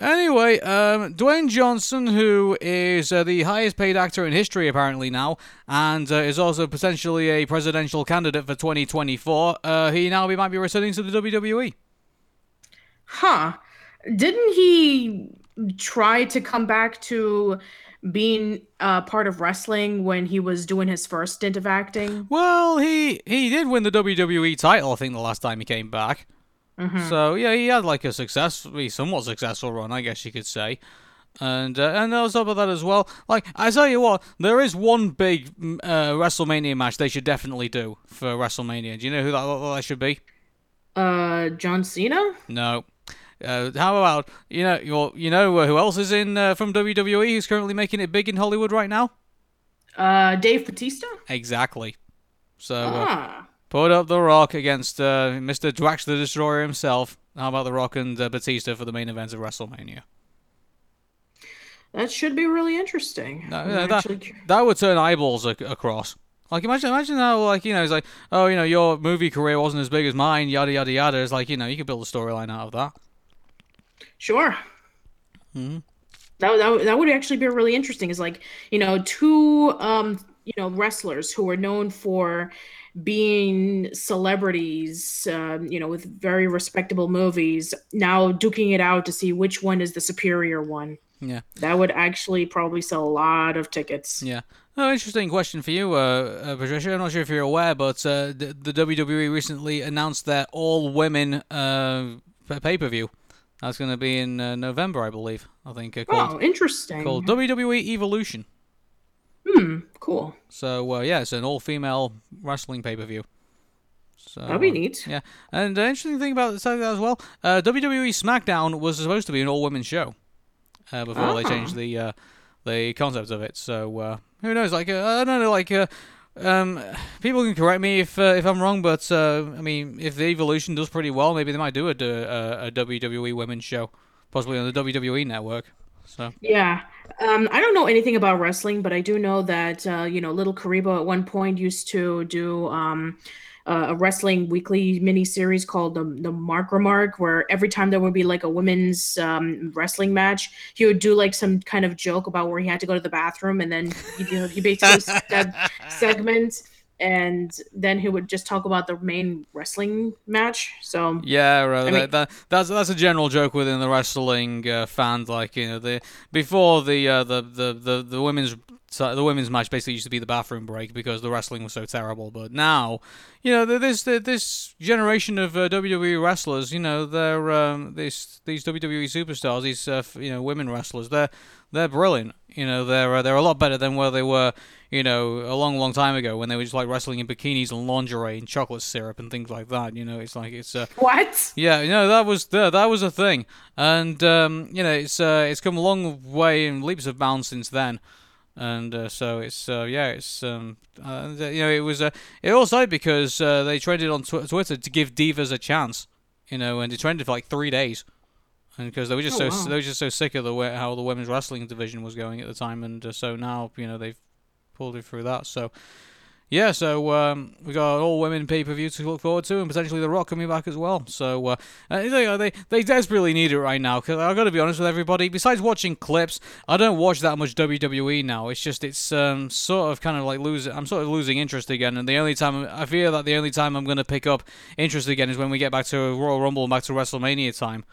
Anyway, um, Dwayne Johnson, who is uh, the highest paid actor in history apparently now, and uh, is also potentially a presidential candidate for 2024, uh, he now might be returning to the. WWE. huh. Didn't he try to come back to being uh, part of wrestling when he was doing his first stint of acting? Well, he he did win the WWE title, I think, the last time he came back. So yeah, he had like a successfully, somewhat successful run, I guess you could say. And uh, and on top of that as well, like I tell you what, there is one big uh, WrestleMania match they should definitely do for WrestleMania. Do you know who that, that should be? Uh, John Cena? No. Uh, how about you know you you know who else is in uh, from WWE who's currently making it big in Hollywood right now? Uh, Dave Batista? Exactly. So uh, Ah. Put up The Rock against uh, Mr. Drax the Destroyer himself. How about The Rock and uh, Batista for the main events of WrestleMania? That should be really interesting. No, no, that, actually that would turn eyeballs ac- across. Like imagine, imagine how like you know it's like oh you know your movie career wasn't as big as mine yada yada yada. It's like you know you could build a storyline out of that. Sure. Mm-hmm. That, that, would- that would actually be really interesting. Is like you know two um you know wrestlers who are known for being celebrities, um, you know, with very respectable movies, now duking it out to see which one is the superior one. Yeah. That would actually probably sell a lot of tickets. Yeah. Oh, interesting question for you, uh, uh, Patricia. I'm not sure if you're aware, but uh, the, the WWE recently announced their all-women uh, pay-per-view. That's going to be in uh, November, I believe. I think uh, called Oh, interesting. called WWE Evolution. Hmm, cool. So uh, yeah, it's an all-female wrestling pay-per-view. So, That'd be uh, neat. Yeah, and the interesting thing about that as well, uh, WWE SmackDown was supposed to be an all-women show uh, before they Ah. changed the uh, the concept of it. So uh, who knows? Like uh, I don't know. Like uh, um, people can correct me if uh, if I'm wrong, but uh, I mean, if the Evolution does pretty well, maybe they might do a, a, a WWE women's show, possibly on the WWE network. So Yeah. Um, I don't know anything about wrestling, but I do know that uh, you know Little Kuriboh at one point used to do um, uh, a wrestling weekly mini series called the the Mark Remark, where every time there would be like a women's um, wrestling match, he would do like some kind of joke about where he had to go to the bathroom, and then he, you know, he basically said segment, and then he would just talk about the main wrestling match. So Yeah, right. I mean- that, that's that's a general joke within the wrestling uh, fans. Like you know, the before the uh, the, the the the women's so the women's match basically used to be the bathroom break because the wrestling was so terrible. But now, you know, th- this this generation of uh, WWE wrestlers, you know, they're um, these these WWE superstars, these uh, you know women wrestlers, they're they're brilliant. You know, they're uh, they're a lot better than where they were, you know, a long long time ago when they were just like wrestling in bikinis and lingerie and chocolate syrup and things like that. You know, it's like it's uh, what? yeah, you know that was the, that was a thing, and um, you know it's uh, it's come a long way in leaps of bounds since then, and uh, so it's uh, yeah it's um, uh, you know it was uh, it all started because uh, they trended on tw- Twitter to give divas a chance, you know, and it trended for like three days, and because they were just Oh, so wow. they were just so sick of the way how the women's wrestling division was going at the time, and uh, so now you know they've pulled it through that, so. Yeah, so um, we got an all-women pay-per-view to look forward to, and potentially The Rock coming back as well. So uh, they, they they desperately need it right now. Because I've got to be honest with everybody. Besides watching clips, I don't watch that much WWE now. It's just it's um, sort of kind of like losing. I'm sort of losing interest again. And the only time I fear that the only time I'm going to pick up interest again is when we get back to Royal Rumble and back to WrestleMania time.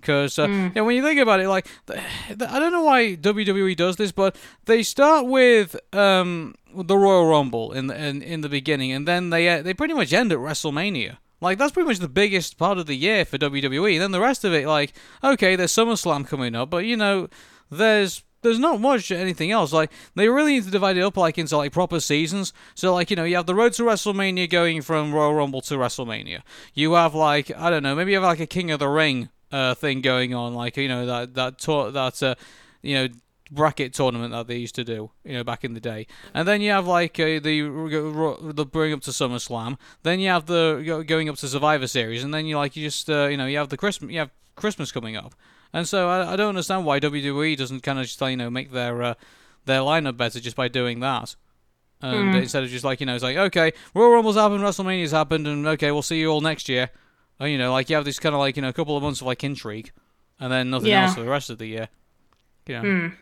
Because uh, yeah, when you think about it, like I don't know why WWE does this, but they start with um, the Royal Rumble in the in, in the beginning, and then they uh, they pretty much end at WrestleMania. Like that's pretty much the biggest part of the year for WWE. And then the rest of it, like okay, there's SummerSlam coming up, but you know, there's there's not much anything else. Like they really need to divide it up like into like proper seasons. So like you know you have the road to WrestleMania going from Royal Rumble to WrestleMania. You have like I don't know maybe you have like a King of the Ring uh, thing going on, like you know that that tour that uh, you know bracket tournament that they used to do, you know, back in the day. And then you have like uh, the the bring up to SummerSlam. Then you have the going up to Survivor Series, and then you like you just uh, you know you have the Christmas you have Christmas coming up. And so I, I don't understand why WWE doesn't kind of just you know make their uh, their lineup better just by doing that. And instead of just like you know, it's like okay, Royal Rumble's happened, WrestleMania's happened, and okay, we'll see you all next year. And, you know, like you have this kind of like you know a couple of months of like intrigue, and then nothing Yeah. else for the rest of the year. You know.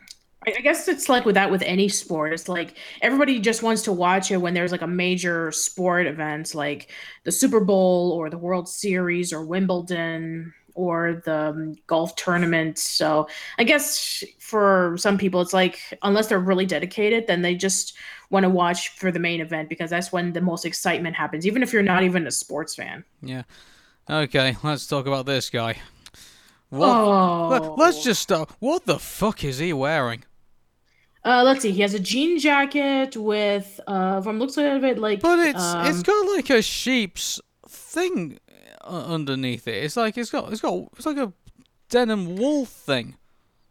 I I guess it's like with that with any sport. It's like everybody just wants to watch it when there's like a major sport event like the Super Bowl or the World Series or Wimbledon or the um, golf tournament. So I guess for some people it's like unless they're really dedicated, then they just want to watch for the main event because that's when the most excitement happens, even if you're not even a sports fan. Yeah. Okay, let's talk about this guy. What? Oh. Let, let's just start. What the fuck is he wearing? Uh, let's see. He has a jean jacket with, uh, from looks of it, like. But it's um, it's got like a sheep's thing uh, underneath it. It's like it's got it's got it's like a denim wool thing.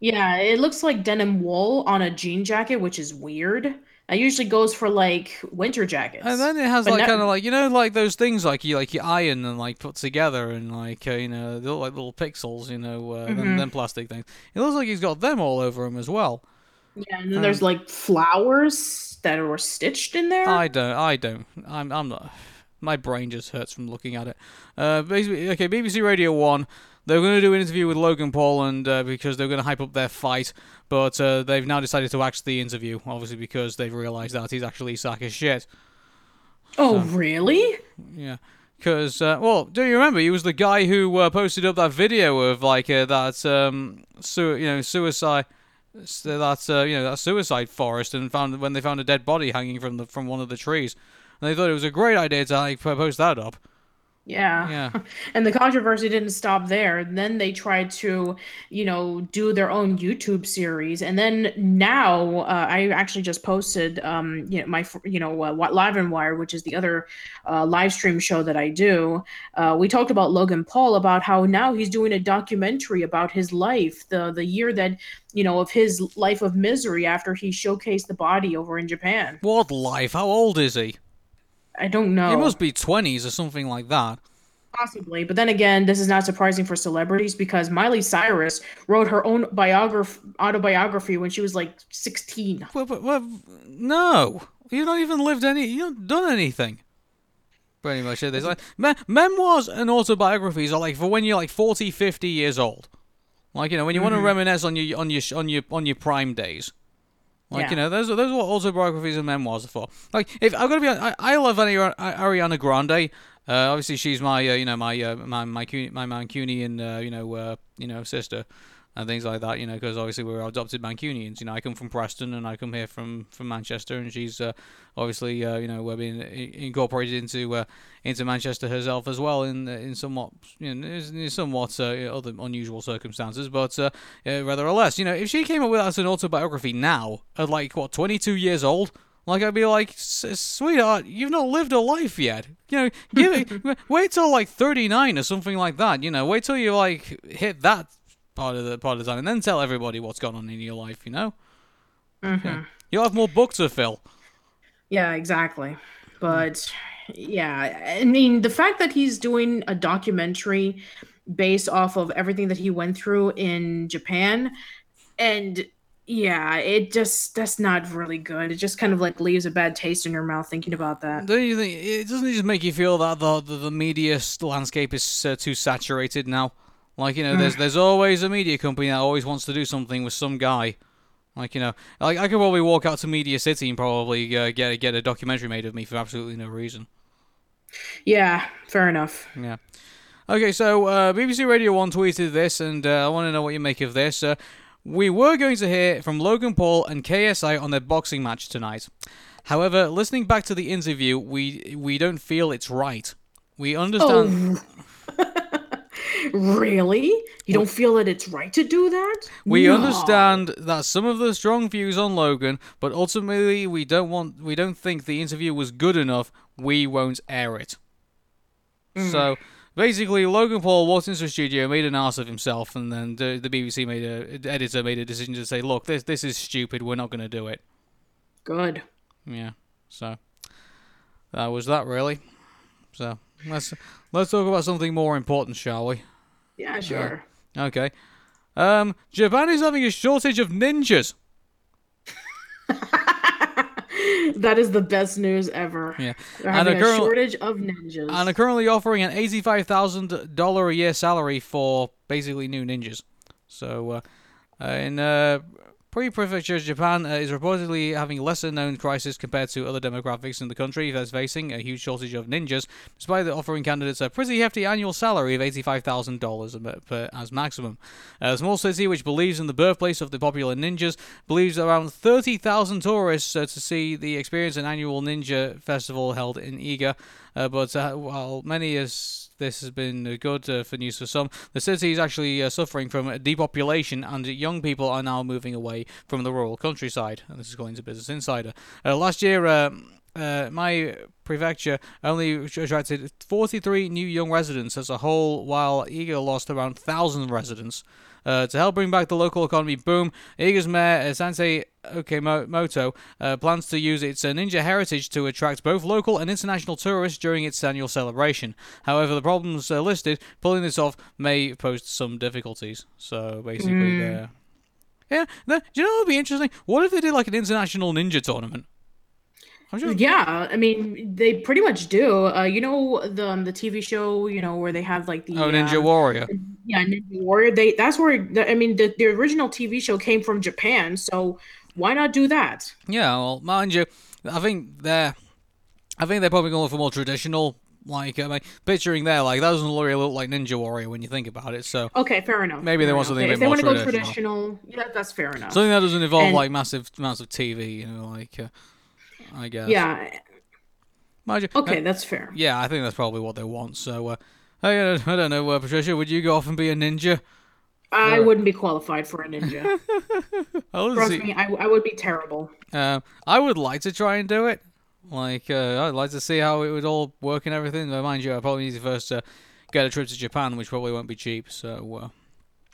Yeah, it looks like denim wool on a jean jacket, which is weird. It usually goes for like winter jackets. And then it has But like no- kind of like you know like those things like you like you iron and like put together and like uh, you know they look like little pixels you know uh, Mm-hmm. them, them plastic things. It looks like he's got them all over him as well. Yeah, and then there's like flowers that were stitched in there. I don't. I don't. I'm. I'm not. My brain just hurts from looking at it. Uh, basically, okay. BBC Radio One. They were going to do an interview with Logan Paul, and uh, because they were going to hype up their fight, but uh, they've now decided to axe the interview, obviously because they've realised that he's actually a sack of shit. oh, really? Yeah. Because, uh, well, do you remember he was the guy who uh, posted up that video of like uh, that, um, su- you know, suicide, that uh, you know that suicide forest, and found when they found a dead body hanging from the from one of the trees, and they thought it was a great idea to like post that up. Yeah. Yeah. And the controversy didn't stop there. Then they tried to, you know, do their own YouTube series. And then now, uh, I actually just posted, um, you know, my, you know, uh, Live and Wire, which is the other uh, live stream show that I do. Uh, we talked about Logan Paul about how now he's doing a documentary about his life, the the year that, you know, of his life of misery after he showcased the body over in Japan. What life? How old is he? I don't know. It must be twenties or something like that. Possibly, but then again, this is not surprising for celebrities because Miley Cyrus wrote her own biography autobiography when she was like 16. Well, but, well, no, you've not even lived any. You've done anything. Pretty much it. There's like me- memoirs and autobiographies are like for when you're like 40, 50 years old. Like you know when you want to mm-hmm. reminisce on your on your on your on your prime days. Like you know, those are those are what autobiographies and memoirs are for. Like if I've got to be, I, I love Ari- Ariana Grande. Uh, obviously, she's my uh, you know my uh, my my Cu- my Mancunian uh, you know uh, you know sister and things like that. You know, because obviously we're adopted Mancunians. You know, I come from Preston and I come here from from Manchester, and she's uh, obviously uh, you know uh, being incorporated into uh, into Manchester herself as well in in somewhat you know in somewhat uh, other unusual circumstances, but uh, uh, rather or less, you know, if she came up with that as an autobiography now at like what 22 years old. Like I'd be like, "S- sweetheart, you've not lived a life yet. You know, give it, wait till like 39 or something like that. You know, wait till you like hit that part of the part of the time, and then tell everybody what's gone on in your life. You know, Yeah. you'll have more book to fill. Yeah, exactly. But yeah, I mean, the fact that he's doing a documentary based off of everything that he went through in Japan and yeah, it just that's not really good. It just kind of like leaves a bad taste in your mouth thinking about that. Don't you think it doesn't it just make you feel that the the, the media landscape is uh, too saturated now? Like you know, there's there's always a media company that always wants to do something with some guy. Like you know, like I could probably walk out to Media City and probably uh, get get a documentary made of me for absolutely no reason. Yeah, fair enough. Yeah. Okay, so uh, BBC Radio 1 tweeted this, and uh, I want to know what you make of this. Uh, we were going to hear from Logan Paul and KSI on their boxing match tonight. However, listening back to the interview, we we don't feel it's right. We understand. Really? You don't feel that it's right to do that? We No. understand that some of the strong views on Logan, but ultimately we don't want we don't think the interview was good enough. We won't air it. Mm. So basically, Logan Paul walked into the studio, made an ass of himself, and then the, the BBC made a editor made a decision to say, "Look, this this is stupid. We're not going to do it." Good. Yeah. So that was that really. So let's let's talk about something more important, shall we? Yeah, sure. Okay. Um, Japan is having a shortage of ninjas. That is the best news ever. Yeah. They're And having a a shortage of ninjas. and are currently offering an eighty-five thousand dollar a year salary for basically new ninjas. So, uh, uh, in uh, pre-prefecture Japan uh, is reportedly having a lesser known crisis compared to other demographics in the country that's facing a huge shortage of ninjas, despite offering candidates a pretty hefty annual salary of eighty-five thousand dollars as maximum. A small city which believes in the birthplace of the popular ninjas believes around thirty thousand tourists uh, to see the experience an annual ninja festival held in Iga. Uh, but uh, while many as this has been uh, good uh, for news for some, the city is actually uh, suffering from depopulation, and young people are now moving away from the rural countryside. And this is according to Business Insider. Uh, last year. Um, uh, Mie prefecture only attracted 43 new young residents as a whole, while Iga lost around 1,000 residents. Uh, to help bring back the local economy boom, Iga's mayor, uh, Sensei Okamoto, uh, plans to use its uh, ninja heritage to attract both local and international tourists during its annual celebration. However, the problems uh, listed, pulling this off may pose some difficulties. So basically, they're. Yeah, no, do you know what would be interesting? What if they did like an international ninja tournament? Sure. Yeah, I mean, they pretty much do. Uh, you know the um, the TV show, you know, where they have like the Oh, Ninja uh, Warrior. Yeah Ninja Warrior. They that's where the, I mean the, the original TV show came from Japan, so why not do that? Yeah, well, mind you, I think they're, I think they're probably going for more traditional. Like, I mean, picturing there, like that doesn't really look like Ninja Warrior when you think about it. So Okay, fair enough. Maybe they fair want enough. something a If bit they more wanna go traditional. traditional, yeah, that's fair enough. something that doesn't involve And- like massive amounts of TV, you know, like, uh, I guess. yeah. Mind you, Okay, uh, that's fair. yeah, I think that's probably what they want. So, uh, I, uh, I don't know, uh, Patricia, would you go off and be a ninja? I wouldn't be qualified for a ninja. I would Trust see- me, I, I would be terrible. Um, I would like to try and do it. Like, uh, I'd like to see how it would all work and everything. But mind you, I probably need to first uh, get a trip to Japan, which probably won't be cheap. So, uh,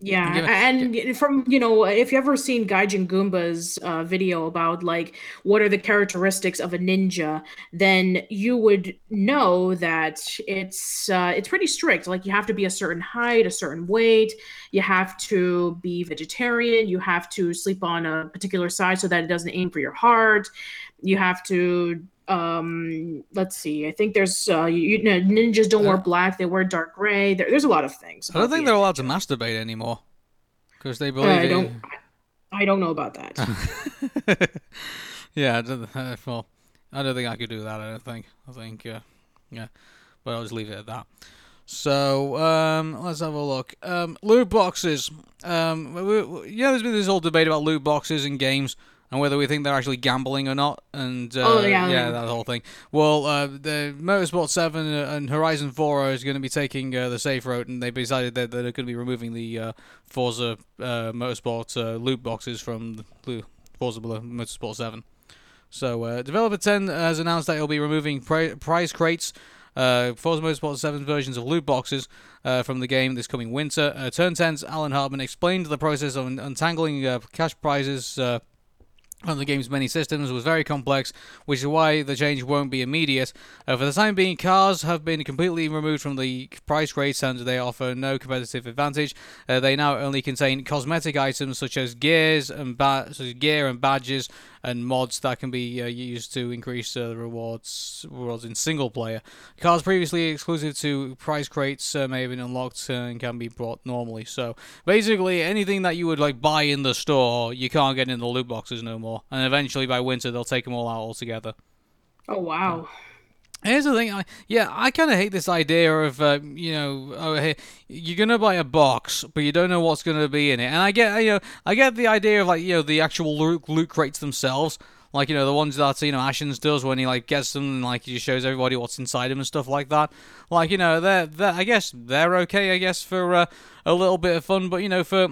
Yeah, and from you know, if you ever seen Gaijin Goomba's uh, video about like what are the characteristics of a ninja, then you would know that it's uh, it's pretty strict. Like you have to be a certain height, a certain weight. You have to be vegetarian. You have to sleep on a particular side so that it doesn't aim for your heart. You have to um let's see i think there's uh you, you know ninjas don't wear black they wear dark gray there, there's a lot of things I don't think they're allowed to masturbate anymore because they believe. I don't. I don't know about that. yeah, I don't, uh, well, I don't think I could do that. I don't think. I think, uh, yeah, but I'll just leave it at that. So um, let's have a look. Um, loot boxes. Um, we, we, yeah, there's been this whole debate about loot boxes in games and whether we think they're actually gambling or not. And uh, Oh, yeah, yeah, that whole thing. Well, uh, the Motorsport Seven and Horizon Four is going to be taking uh, the safe route, and they've decided that they're going to be removing the uh, Forza uh, Motorsport uh, loot boxes from the Forza Motorsport Seven. So, uh, Developer 10 has announced that it'll be removing pri- prize crates, uh, Forza Motorsport 7 versions of loot boxes uh, from the game this coming winter. Uh, Turn 10's Alan Hartman explained the process of untangling uh, cash prizes. On the game's many systems was very complex, which is why the change won't be immediate. Uh, for the time being, cars have been completely removed from the price crates and they offer no competitive advantage. Uh, they now only contain cosmetic items such as gears and ba- gear and badges and mods that can be uh, used to increase uh, the rewards rewards in single player. Cars previously exclusive to prize crates uh, may have been unlocked uh, and can be bought normally. So basically, anything that you would like buy in the store, you can't get in the loot boxes no more. And eventually, by winter, they'll take them all out altogether. Oh wow. Here's the thing, I, yeah, I kind of hate this idea of, uh, you know, oh, hey, you're gonna buy a box, but you don't know what's gonna be in it. And I get, you know, I get the idea of like, you know, the actual loot, loot crates themselves, like you know, the ones that you know Ashens does when he like gets them and like he just shows everybody what's inside them and stuff like that. Like you know, they're, they're I guess they're okay, I guess for uh, a little bit of fun, but you know, for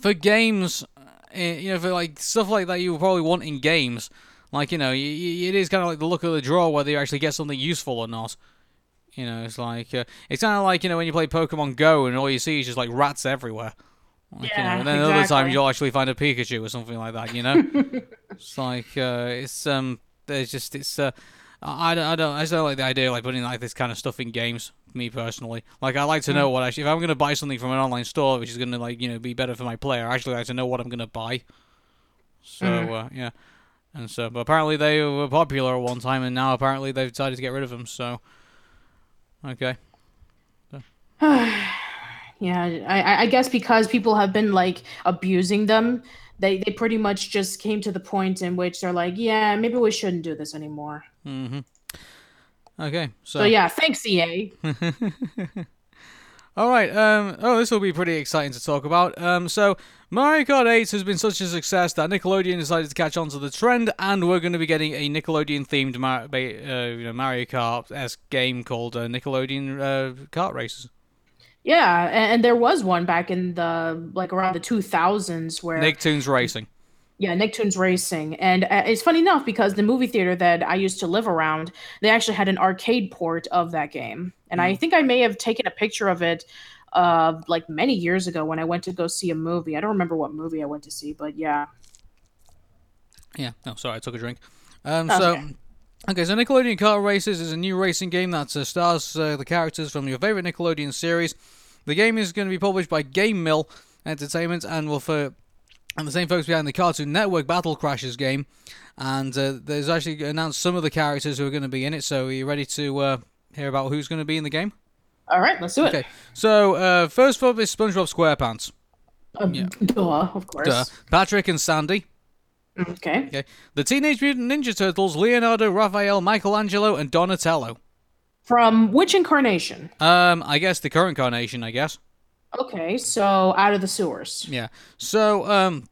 for games, uh, you know, for like stuff like that, you probably want in games. Like you know, y- y- it is kind of like the look of the draw whether you actually get something useful or not. You know, it's like uh, it's kind of like you know when you play Pokemon Go and all you see is just like rats everywhere. Like, you know, and then other times you'll actually find a Pikachu or something like that. You know, it's like uh, it's um, there's just it's uh, I I don't, I don't I just don't like the idea of like putting like this kind of stuff in games. Me personally, like I like to know what actually if I'm gonna buy something from an online store which is gonna like you know be better for my player. I actually like to know what I'm gonna buy. So Mm. uh, yeah, and so but apparently they were popular at one time and now apparently they've decided to get rid of them. So okay. Yeah, I, I- I guess because people have been like abusing them, they they pretty much just came to the point in which they're like, yeah, maybe we shouldn't do this anymore. Mm-hmm. Okay, so, So yeah, thanks EA. all right. Um, oh, this will be pretty exciting to talk about. Um, so Mario Kart 8 has been such a success that Nickelodeon decided to catch on to the trend, and we're going to be getting a Nickelodeon-themed Mar- uh, you know, Mario Kart-esque game called uh, Nickelodeon uh, Kart Racers. Yeah, and, and there was one back in the like around the 2000s where Nicktoons Racing. Yeah, Nicktoons Racing. And uh, it's funny enough because the movie theater that I used to live around, they actually had an arcade port of that game. And I think I may have taken a picture of it uh, like many years ago when I went to go see a movie. I don't remember what movie I went to see, but yeah. Yeah. No, sorry, I took a drink. Um, That's so. okay. Okay, so Nickelodeon Kart Racers is a new racing game that uh, stars uh, the characters from your favorite Nickelodeon series. The game is going to be published by GameMill Entertainment and will for and the same folks behind the Cartoon Network Battle Crashers game. And uh, there's actually announced some of the characters who are going to be in it. So are you ready to uh, hear about who's going to be in the game? All right, let's do it. Okay, so uh, first up is SpongeBob SquarePants. Um, Duh, of course. Duh. Patrick and Sandy. Okay. Okay. The Teenage Mutant Ninja Turtles, Leonardo, Raphael, Michelangelo, and Donatello. From which incarnation? Um, I guess the current incarnation. I guess. Okay, so out of the sewers. Yeah. So, um,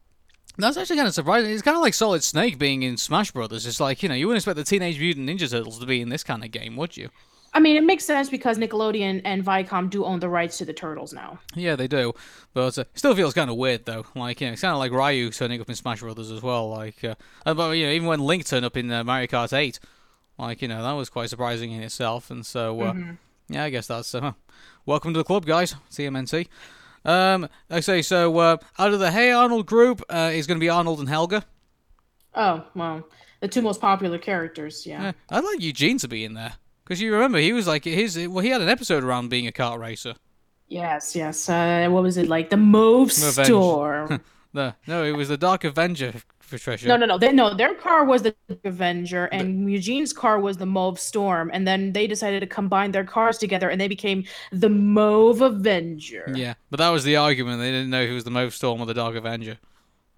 that's actually kind of surprising. It's kind of like Solid Snake being in Smash Brothers. It's like, you know, you wouldn't expect the Teenage Mutant Ninja Turtles to be in this kind of game, would you? I mean, it makes sense because Nickelodeon and Viacom do own the rights to the turtles now. Yeah, they do. But uh, it still feels kind of weird, though. Like, you know, it's kind of like Ryu turning up in Smash Brothers as well. Like, uh, but, you know, even when Link turned up in uh, Mario Kart 8, like, you know, that was quite surprising in itself. And so, uh, yeah, I guess that's, uh, welcome to the club, guys. TMNT. Um, I say, so, uh, out of the Hey Arnold group, uh, is going to be Arnold and Helga. Oh, well, the two most popular characters, yeah. Yeah, I'd like Eugene to be in there. Because you remember, he was like, his, well, he had an episode around being a kart racer. Yes, yes. Uh, what was it like? The Mauve Revenge. Storm. The, no, it was the Dark Avenger, Patricia. no, no, no. They, no, their car was the Avenger, and Eugene's car was the Mauve Storm. And then they decided to combine their cars together, and they became the Mauve Avenger. Yeah, but that was the argument. They didn't know who was the Mauve Storm or the Dark Avenger.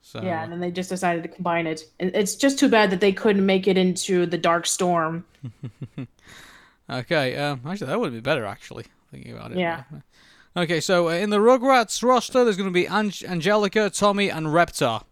So Yeah, and then they just decided to combine it. It- It's just too bad that they couldn't make it into the Dark Storm. okay, um, actually that would be better. Actually, thinking about it. Yeah. Okay, so uh, in the Rugrats roster, there's going to be Ange- Angelica, Tommy, and Reptar.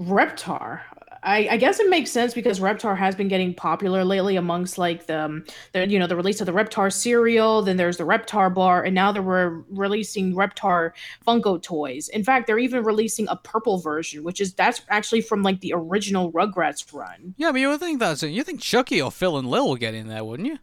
Reptar. I, I guess it makes sense because Reptar has been getting popular lately amongst like the, um, the you know the release of the Reptar cereal. Then there's the Reptar bar, and now they're re- releasing Reptar Funko toys. In fact, they're even releasing a purple version, which is that's actually from like the original Rugrats run. Yeah, but you would think that's it. You think Chucky or Phil and Lil will get in there, wouldn't you?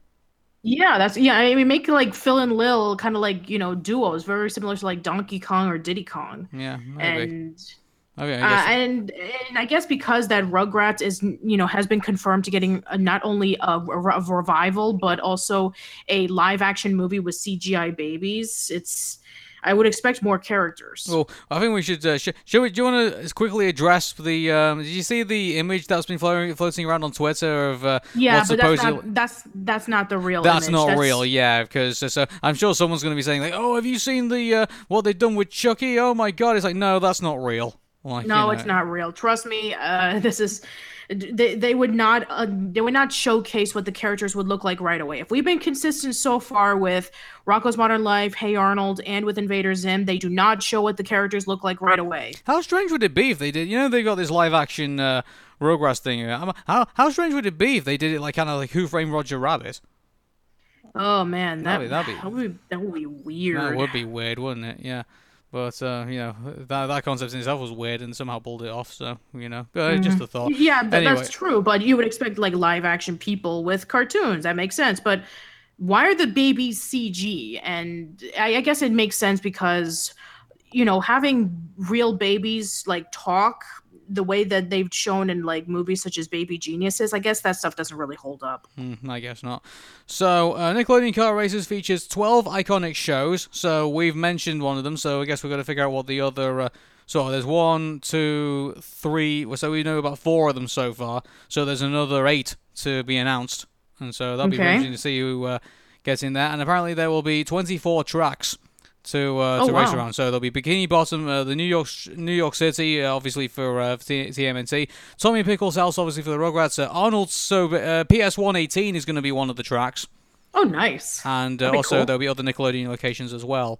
Yeah, that's yeah. I mean, make like Phil and Lil kind of like you know duos, very similar to like Donkey Kong or Diddy Kong. Yeah, maybe. And okay, I Uh, and and I guess because that Rugrats is you know has been confirmed to getting uh not only a, a revival but also a live action movie with CGI babies. It's I would expect more characters. Well, I think we should. Uh, sh- should we? Do you want to quickly address the? Um, did you see the image that's been floating, floating around on Twitter of? Uh, yeah, but that's not that's that's not the real. That's image. not real, yeah, because uh, so I'm sure someone's going to be saying like, "Oh, have you seen the uh, what they've done with Chucky? Oh my god!" It's like, no, that's not real. Like, No, you it's not real. Trust me. Uh, this is. They, they would not uh, they would not showcase what the characters would look like right away. If we've been consistent so far with Rocko's Modern Life, Hey Arnold, and with Invader Zim, they do not show what the characters look like right away. How strange would it be if they did? You know, they got this live action uh, Rugrats thing. Um, How how strange would it be if they did it like kind of like Who Framed Roger Rabbit? Oh man, that That'd be- that'd be- that would be, that would be weird. That would be weird, wouldn't it? Yeah. But uh, you know that that concept in itself was weird and somehow pulled it off. So you know, uh, just a thought. Yeah, th- Anyway. that's true. But you would expect like live action people with cartoons. That makes sense. But why are the babies CG? And I, I guess it makes sense because you know having real babies like talk the way that they've shown in like movies such as Baby Geniuses. I guess that stuff doesn't really hold up. Hmm, I guess not. So, uh, Nickelodeon Kart Racers features 12 iconic shows. So, we've mentioned one of them. So, I guess we've got to figure out what the other. Uh, so, there's one, two, three. So, we know about four of them so far. So, there's another eight to be announced. And so, that'll be Okay. very interesting to see who uh, gets in there. And apparently, there will be 24 tracks. To, uh, Oh, to race around, so there'll be Bikini Bottom, uh, the New York New York City, uh, obviously for uh, for T- TMNT, Tommy Pickles House, obviously for the Rugrats, uh, Arnold. So uh, PS 118 is going to be one of the tracks Oh, nice. and uh, also cool. there'll be other Nickelodeon locations as well.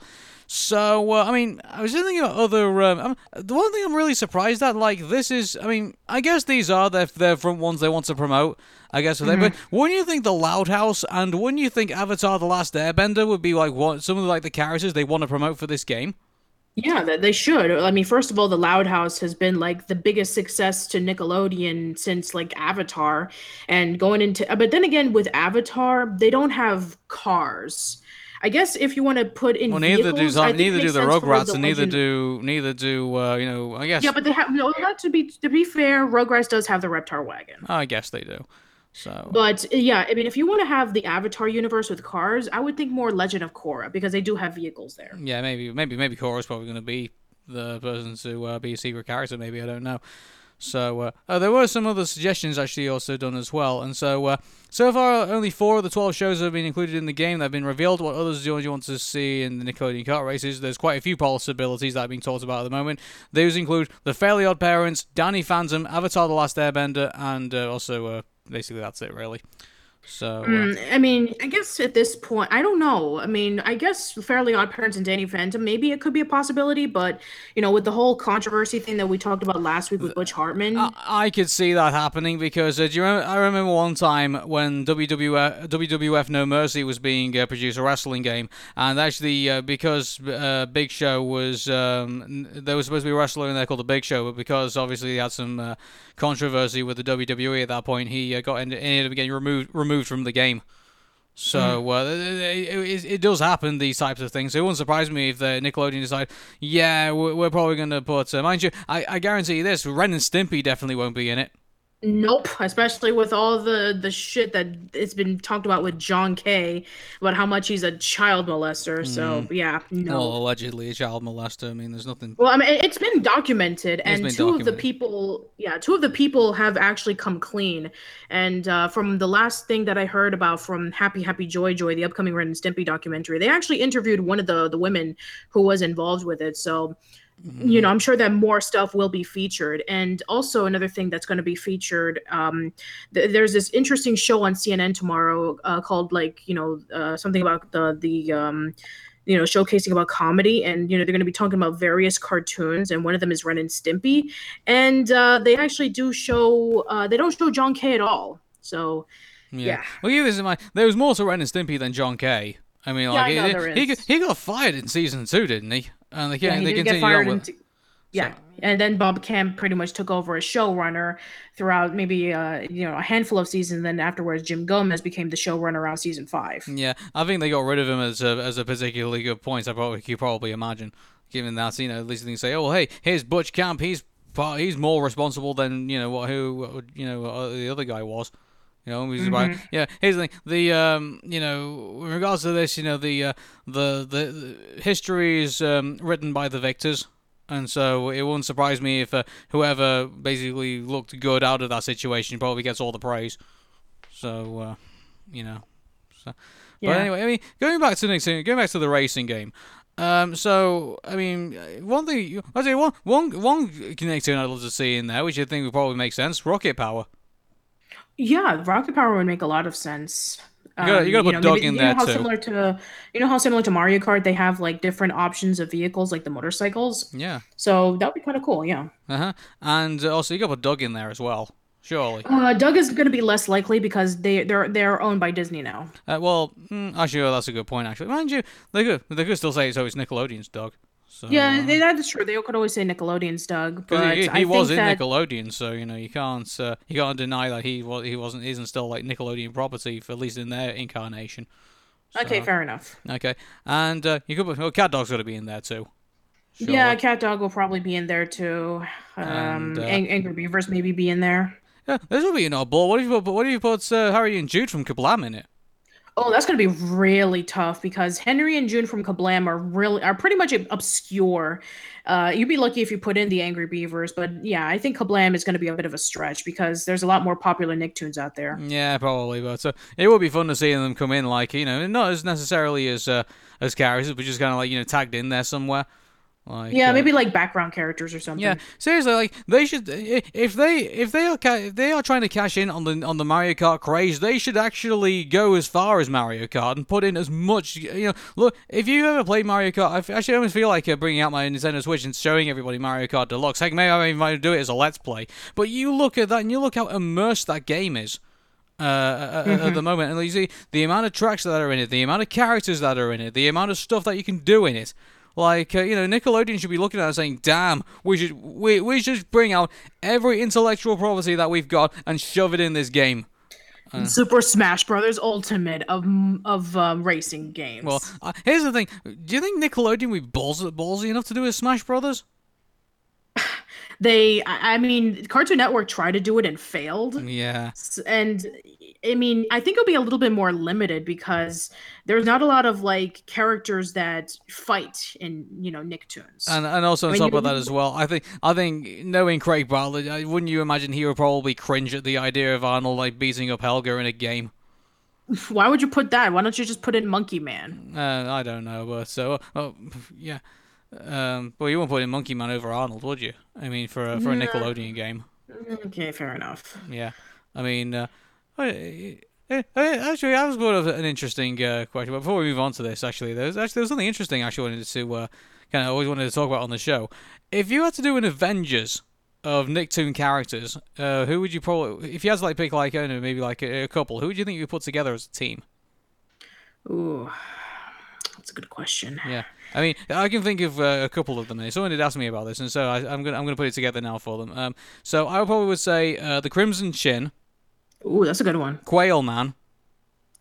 So uh, I mean, I was just thinking about other. Um, the one thing I'm really surprised at, like this is, I mean, I guess these are their their front ones they want to promote. I guess for them, but Mm-hmm. wouldn't you think the Loud House and wouldn't you think Avatar: The Last Airbender would be like what some of the, like the characters they want to promote for this game? Yeah, they should. I mean, first of all, the Loud House has been like the biggest success to Nickelodeon since like Avatar, and going into. But then again, with Avatar, they don't have cars. I guess if you want to put in Well, neither do vehicles, Zom- neither do the Rugrats, the and neither do neither do uh, you know. I guess. Yeah, but they have no. Not to be to be fair, Rugrats does have the Reptar wagon. I guess they do. So. But yeah, I mean, if you want to have the Avatar universe with cars, I would think more Legend of Korra because they do have vehicles there. Yeah, maybe maybe maybe Korra's probably going to be the person to uh, be a secret character. Maybe I don't know. So uh, oh, there were some other suggestions actually also done as well. And so uh, so far, only four of the twelve shows have been included in the game. They've been revealed. What others do you want to see in the Nickelodeon kart racers? There's quite a few possibilities that are being talked about at the moment. Those include the Fairly Odd Parents, Danny Phantom, Avatar: The Last Airbender, and uh, also uh, basically that's it really. So uh, Mm, I mean, I guess at this point, I don't know. I mean, I guess Fairly Odd Parents and Danny Phantom, maybe it could be a possibility, but you know, with the whole controversy thing that we talked about last week with Butch Hartman, I, I could see that happening because uh, do you remember, I remember one time when WWF, WWF No Mercy was being uh, produced, a wrestling game, and actually uh, because uh, Big Show was um, there was supposed to be a wrestler in there called the Big Show, but because obviously he had some uh, controversy with the WWE at that point, he uh, got ended, ended up getting removed removed from the game. So uh, it, it, it does happen these types of things. It wouldn't surprise me if the Nickelodeon decide, yeah, we're, we're probably going to put. Uh, mind you, I, I guarantee you this: Ren and Stimpy definitely won't be in it. Nope. Especially with all the the shit that it's been talked about with John K about how much he's a child molester. So yeah, no. Well, allegedly a child molester. I mean, there's nothing. Well, I mean, it- it's been documented, and been two of the people, yeah, two of the people have actually come clean. And uh, from the last thing that I heard about from Happy Happy Joy Joy, the upcoming Ren and Stimpy documentary, they actually interviewed one of the the women who was involved with it. So, you know, I'm sure that more stuff will be featured. And also another thing that's going to be featured, um, th- there's this interesting show on CNN tomorrow uh, called like you know uh, something about the the um, you know showcasing about comedy and you know they're going to be talking about various cartoons and one of them is ren and stimpy and uh, they actually do show uh, they don't show john k at all so Yeah. Yeah. Well, keep this in mind. There was more to Ren and Stimpy than John K. I mean, like I know he, he, he got fired in season two, didn't he? And they, yeah, yeah, he they get fired on and with. t- yeah and then bob camp pretty much took over as showrunner throughout maybe uh, you know a handful of seasons then afterwards jim gomez became the showrunner around season five Yeah, I think they got rid of him as a, as a particularly good point. I probably you probably imagine, given that you know at least they can say, oh well, hey, here's Butch Camp. He's he's more responsible than you know what who you know uh, the other guy was. You know, Mm-hmm. yeah. Here's the thing: the um, you know, in regards to this, you know, the uh, the, the the history is um, written by the victors, and so it wouldn't surprise me if uh, whoever basically looked good out of that situation probably gets all the praise. So, uh, you know, so. But anyway, I mean, going back to the next thing, going back to the racing game. Um, so I mean, one thing I say one one one Nicktoon I'd love to see in there, which I think would probably make sense, rocket power. Yeah rocket power would make a lot of sense You gotta- you gotta put know, Doug maybe- in you there know how too. similar to you know how similar to mario kart they have like different options of vehicles like the motorcycles Yeah. so that would be kind of cool yeah Uh huh. And also you got to put Doug in there as well, surely. Uh, Doug is going to be less likely because they they're they're owned by Disney now. Uh, well, mm, actually, oh, that's a good point. Actually, mind you, they could they could still say it's always Nickelodeon's Doug. So, Yeah, uh, they, that is true. They could always say Nickelodeon's Doug, but he, he I was think in that Nickelodeon, so you know you can't uh, you can't deny that he was he wasn't isn't still like Nickelodeon property for at least in their incarnation. okay, fair enough. Okay, and uh, you could put well, CatDog's got to be in there too. Yeah. Cat Dog will probably be in there too. Um, And, uh, Ang- Angry Beavers maybe be in there. Yeah, this will be an oddball. What if you put what if you put uh, Harry and Jude from Kablam in it? Oh, that's going to be really tough because Henry and June from Kablam are really are pretty much obscure. Uh, you'd be lucky if you put in the Angry Beavers, but yeah, I think Kablam is going to be a bit of a stretch because there's a lot more popular Nicktoons out there. Yeah, probably, but so it would be fun to see them come in, like you know, not as necessarily as uh, as characters, but just kind of like you know tagged in there somewhere. Like, Yeah, uh, maybe like background characters or something. Yeah, seriously, like they should if they if they are ca- if they are trying to cash in on the on the Mario Kart craze, they should actually go as far as Mario Kart and put in as much. You know, look if you ever played Mario Kart, I f- actually almost feel like uh, bringing out my Nintendo Switch and showing everybody Mario Kart Deluxe. Heck, maybe I might do it as a Let's Play. But you look at that and you look how immersed that game is. Uh, at- at- at the moment, and you see the amount of tracks that are in it, the amount of characters that are in it, the amount of stuff that you can do in it. Like uh, you know, Nickelodeon should be looking at it and saying, "Damn, we should we we should bring out every intellectual property that we've got and shove it in this game." Super Smash Brothers Ultimate of of um, racing games. Well, uh, here's the thing. Do you think Nickelodeon would be balls ballsy enough to do a Smash Brothers? they, I mean, Cartoon Network tried to do it and failed. Yeah. And I mean, I think it'll be a little bit more limited because there's not a lot of like characters that fight in you know Nicktoons. And and also on I mean, top of that as well, I think I think knowing Craig Bartlett, uh, wouldn't you imagine he would probably cringe at the idea of Arnold like beating up Helga in a game? Why would you put that? Why don't you just put in Monkey Man? Uh, I don't know, but so oh, yeah. Um, well, you won't put in Monkey Man over Arnold, would you? I mean, for a, for a Nickelodeon game. Okay, fair enough. Yeah, I mean, uh, I, I, I- actually, I was brought up an interesting uh, question. But before we move on to this, actually, there's actually there was something interesting I actually wanted to uh, kind of always wanted to talk about on the show. If you had to do an Avengers of Nicktoon characters, uh, who would you probably, if you had to like pick like I don't know, maybe like a, a couple, who would you think you would put together as a team? Ooh, that's a good question. Yeah, I mean, I can think of uh, a couple of them. Here. Someone did ask me about this, and so I, I'm gonna I'm gonna put it together now for them. Um, so I probably would say uh, the Crimson Chin, Ooh, that's a good one. Quail Man.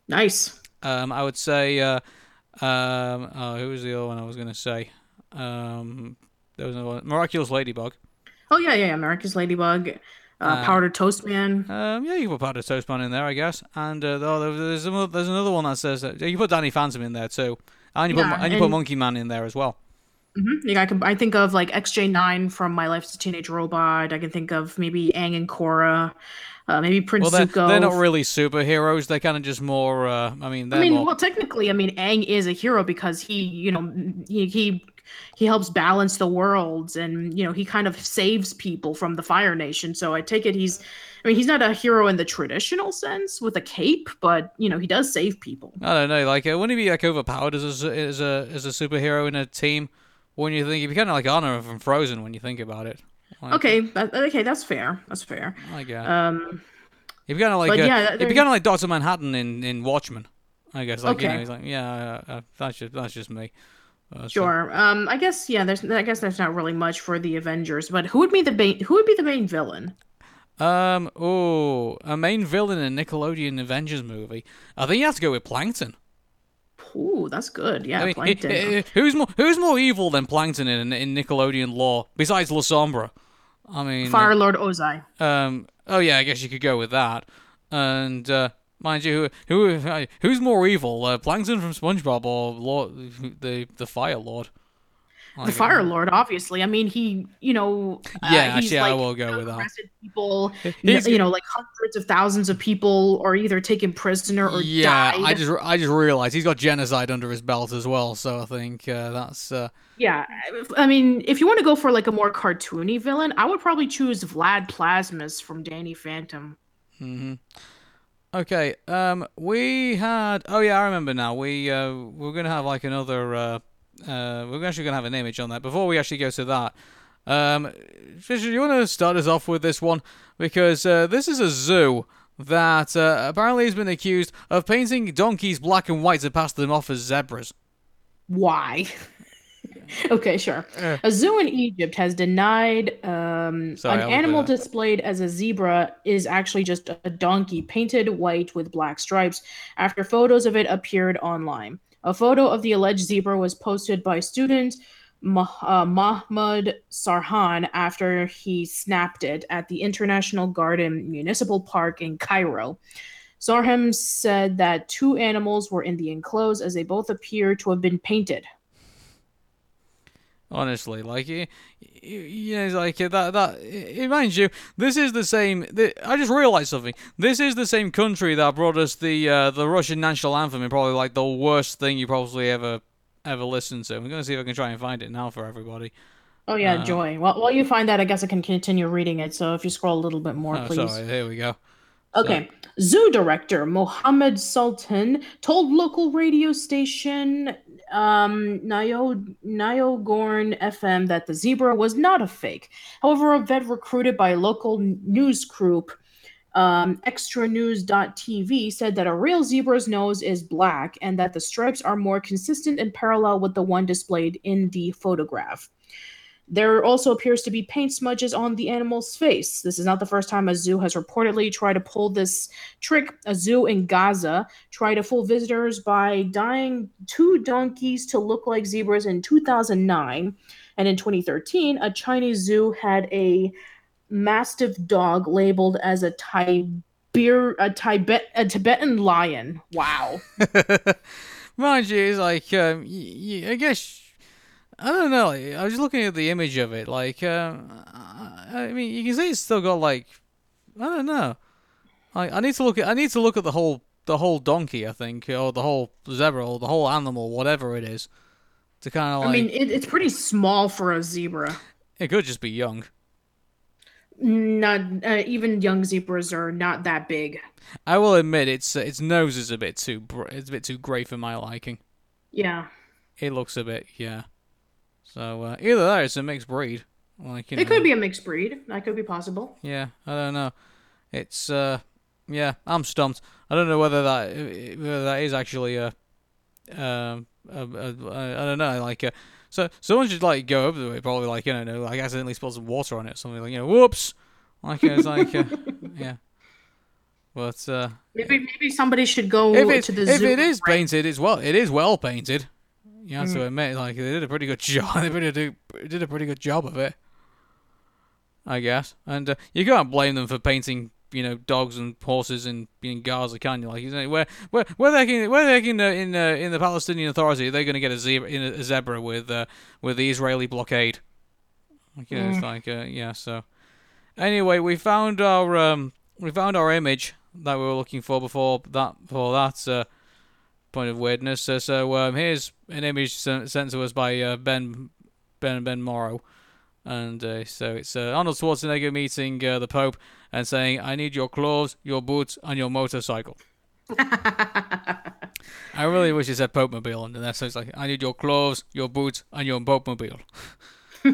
Nice. Um, I would say, uh, um, oh, who was the other one I was going to say? Um, there was another one. Miraculous Ladybug. Oh yeah, yeah, yeah. America's Ladybug, uh, Powdered Toast Man. Um, yeah, you can put Powder Toast Man in there, I guess. And uh, oh, there's another, there's another one that says that you put Danny Phantom in there too, and you put Yeah, and you put Monkey Man in there as well. Like I can, I think of like XJ9 from My Life as a Teenage Robot. I can think of maybe Aang and Korra, uh, maybe Prince Well, they're, Zuko. they're not really superheroes. They're kind of just more. Uh, I mean, I mean, more. well, technically, I mean, Aang is a hero because he, you know, he he he helps balance the worlds, and you know, he kind of saves people from the Fire Nation. So I take it he's, I mean, he's not a hero in the traditional sense with a cape, but you know, he does save people. I don't know. Like, uh, wouldn't he be like overpowered as a as a as a superhero in a team? When you think he'd be kind of like Honor from Frozen when you think about it. Like, Okay, that, okay, that's fair. That's fair. I guess. Um, be kind of like uh, yeah, that- he'd be there- kind of like Doctor Manhattan in, in Watchmen, I guess. Like you know, Okay. he's like, yeah, uh, uh, that's just that's just me. Uh, so- sure. Um, I guess yeah. There's, I guess there's not really much for the Avengers, but who would be the main? Who would be the main villain? Um. Oh, a main villain in a Nickelodeon Avengers movie. I think you have to go with Plankton. Ooh, that's good. Yeah, I mean, Plankton. eh, eh, who's more who's more evil than Plankton in in Nickelodeon lore besides La Sombra? I mean, Fire Lord Ozai. Um. Oh yeah, I guess you could go with that. And uh, mind you, who, who who's more evil, uh, Plankton from SpongeBob or Lord the the Fire Lord? The Fire Lord, obviously. I mean, he, you know, uh, Yeah, he's actually, I will go with that. people, He's- you know, like hundreds of thousands of people, or either taken prisoner or Yeah, died. I just I just realized he's got genocide under his belt as well. So I think uh, that's uh, Yeah, I mean, if you want to go for like a more cartoony villain, I would probably choose Vlad Plasmius from Danny Phantom. Mhm. Okay. Um, we had oh yeah, I remember now. We uh we're gonna have like another uh uh we're actually gonna have an image on that before we actually go to that. Um, Fisher, you want to start us off with this one because uh, this is a zoo that uh, apparently has been accused of painting donkeys black and white to pass them off as zebras. Why? okay, sure. A zoo in Egypt has denied um, Sorry, an animal displayed as a zebra is actually just a donkey painted white with black stripes after photos of it appeared online. A photo of the alleged zebra was posted by student uh, Mahmoud Sarhan after he snapped it at the International Garden Municipal Park in Cairo. Sarhan said that two animals were in the enclosed as they both appear to have been painted. Honestly, like you, know, it's like uh, that. That it reminds you. This is the same. The, I just realized something. This is the same country that brought us the uh, the Russian national anthem, and probably like the worst thing you probably ever ever listened to. I'm gonna see if I can try and find it now for everybody. Oh yeah, Uh, Joy. Well, while you find that, I guess I can continue reading it. So if you scroll a little bit more, Oh, please. sorry. Here we go. Okay. Zoo director Mohammed Sultan told local radio station um, Nayo Nogoum FM that the zebra was not a fake. However, a vet recruited by a local news group, um, extranews.tv, said that a real zebra's nose is black and that the stripes are more consistent and parallel with the one displayed in the photograph. There also appears to be paint smudges on the animal's face. This is not the first time a zoo has reportedly tried to pull this trick. A zoo in Gaza tried to fool visitors by dyeing two donkeys to look like zebras in 2009. And in 2013, a Chinese zoo had a mastiff dog labeled as a Tiber, a Tibet, a Tibetan lion. Wow. Mind you, it's like um, y- y- I guess I don't know. Like, I was just looking at the image of it. Like, um, I mean, you can see it's still got like I don't know. I I need to look at I need to look at the whole the whole donkey. I think or the whole zebra or the whole animal, whatever it is, to kind of like I mean, it, it's pretty small for a zebra. it could just be young. Not uh, even young zebras are not that big. I will admit its uh, its nose is a bit too br- it's a bit too grey for my liking. Yeah, It looks a bit yeah. So uh, either that, or it's a mixed breed. Like you it know, could be a mixed breed. That could be possible. Yeah, I don't know. It's uh, yeah, I'm stumped. I don't know whether that whether that is actually a, um, a, a, a I don't know. Like, uh, so someone should like go over to it, probably like you know, like accidentally spill some water on it, or something like you know, whoops. Like it's like uh, yeah. But uh, Maybe maybe somebody should go if it to the if zoo. it is right? painted, it's well it is well painted. You have Mm. to admit, like they did a pretty good job. They pretty do, did a pretty good job of it, I guess. And uh, you can't blame them for painting, you know, dogs and horses in in Gaza, can you? Like, you know, where where where they can where they can uh, in uh, in the Palestinian Authority, they're going to get a zebra in a, zebra with uh, with the Israeli blockade. Like, you know, it's like uh, yeah. So anyway, we found our um we found our image that we were looking for before that before that uh, point of weirdness. Uh, so um, here's an image sent, to us by uh, Ben Ben Ben Morrow, and uh, so it's uh, Arnold Schwarzenegger meeting uh, the Pope and saying, "I need your clothes, your boots, and your motorcycle." I really wish it said Pope Mobile under there. So it's like, "I need your clothes, your boots, and your Pope Mobile."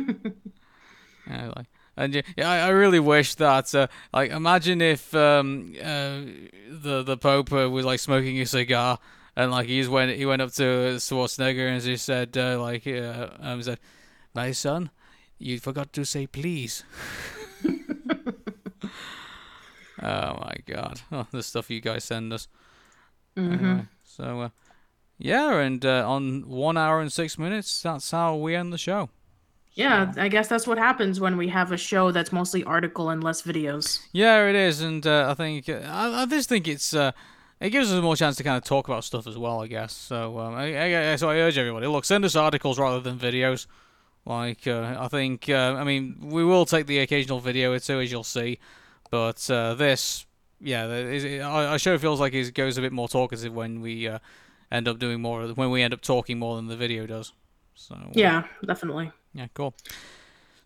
Yeah, like, and yeah, yeah, I, I really wish that, uh, like, imagine if um, uh, the the Pope uh, was like smoking a cigar, and like he just went he went up to Schwarzenegger and he said uh, like uh, um, said, "My son, you forgot to say please." oh my God! Oh, the stuff you guys send us. Anyway, so uh, yeah, and uh, on one hour and six minutes, that's how we end the show. Yeah, I guess that's what happens when we have a show that's mostly article and less videos. Yeah, it is, and uh, I think uh, I, I just think it's uh, it gives us more chance to kind of talk about stuff as well. I guess so. Um, I, I, so I urge everybody, look, send us articles rather than videos. Like uh, I think, uh, I mean, we will take the occasional video or two, as you'll see, but uh, this, yeah, it- our show feels like it goes a bit more talkative when we uh, end up doing more, when we end up talking more than the video does. So uh, Yeah, definitely. yeah, cool.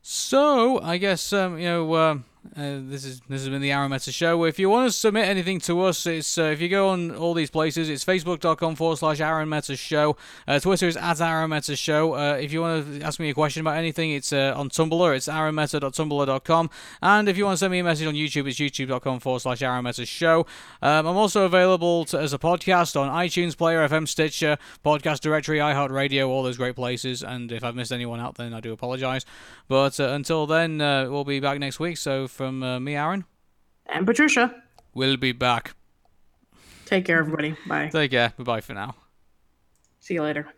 So I guess um, you know um uh, this is this has been the Arun Meta Show. If you want to submit anything to us, it's uh, if you go on all these places, it's facebook.com forward slash Arun Show. Uh, Twitter is at Arun Meta Show. Uh, if you want to ask me a question about anything, it's uh, on Tumblr. It's arunmeta.tumblr.com. And if you want to send me a message on YouTube, it's youtube.com forward slash Arun Show. Um, I'm also available to, as a podcast on iTunes, Player FM, Stitcher, Podcast Directory, iHeartRadio, all those great places. And if I've missed anyone out, then I do apologize. But until then, we'll be back next week. So from uh, me, Arun, And Patricia, we'll be back. take care, everybody. Bye. Take care. Bye bye for now. See you later.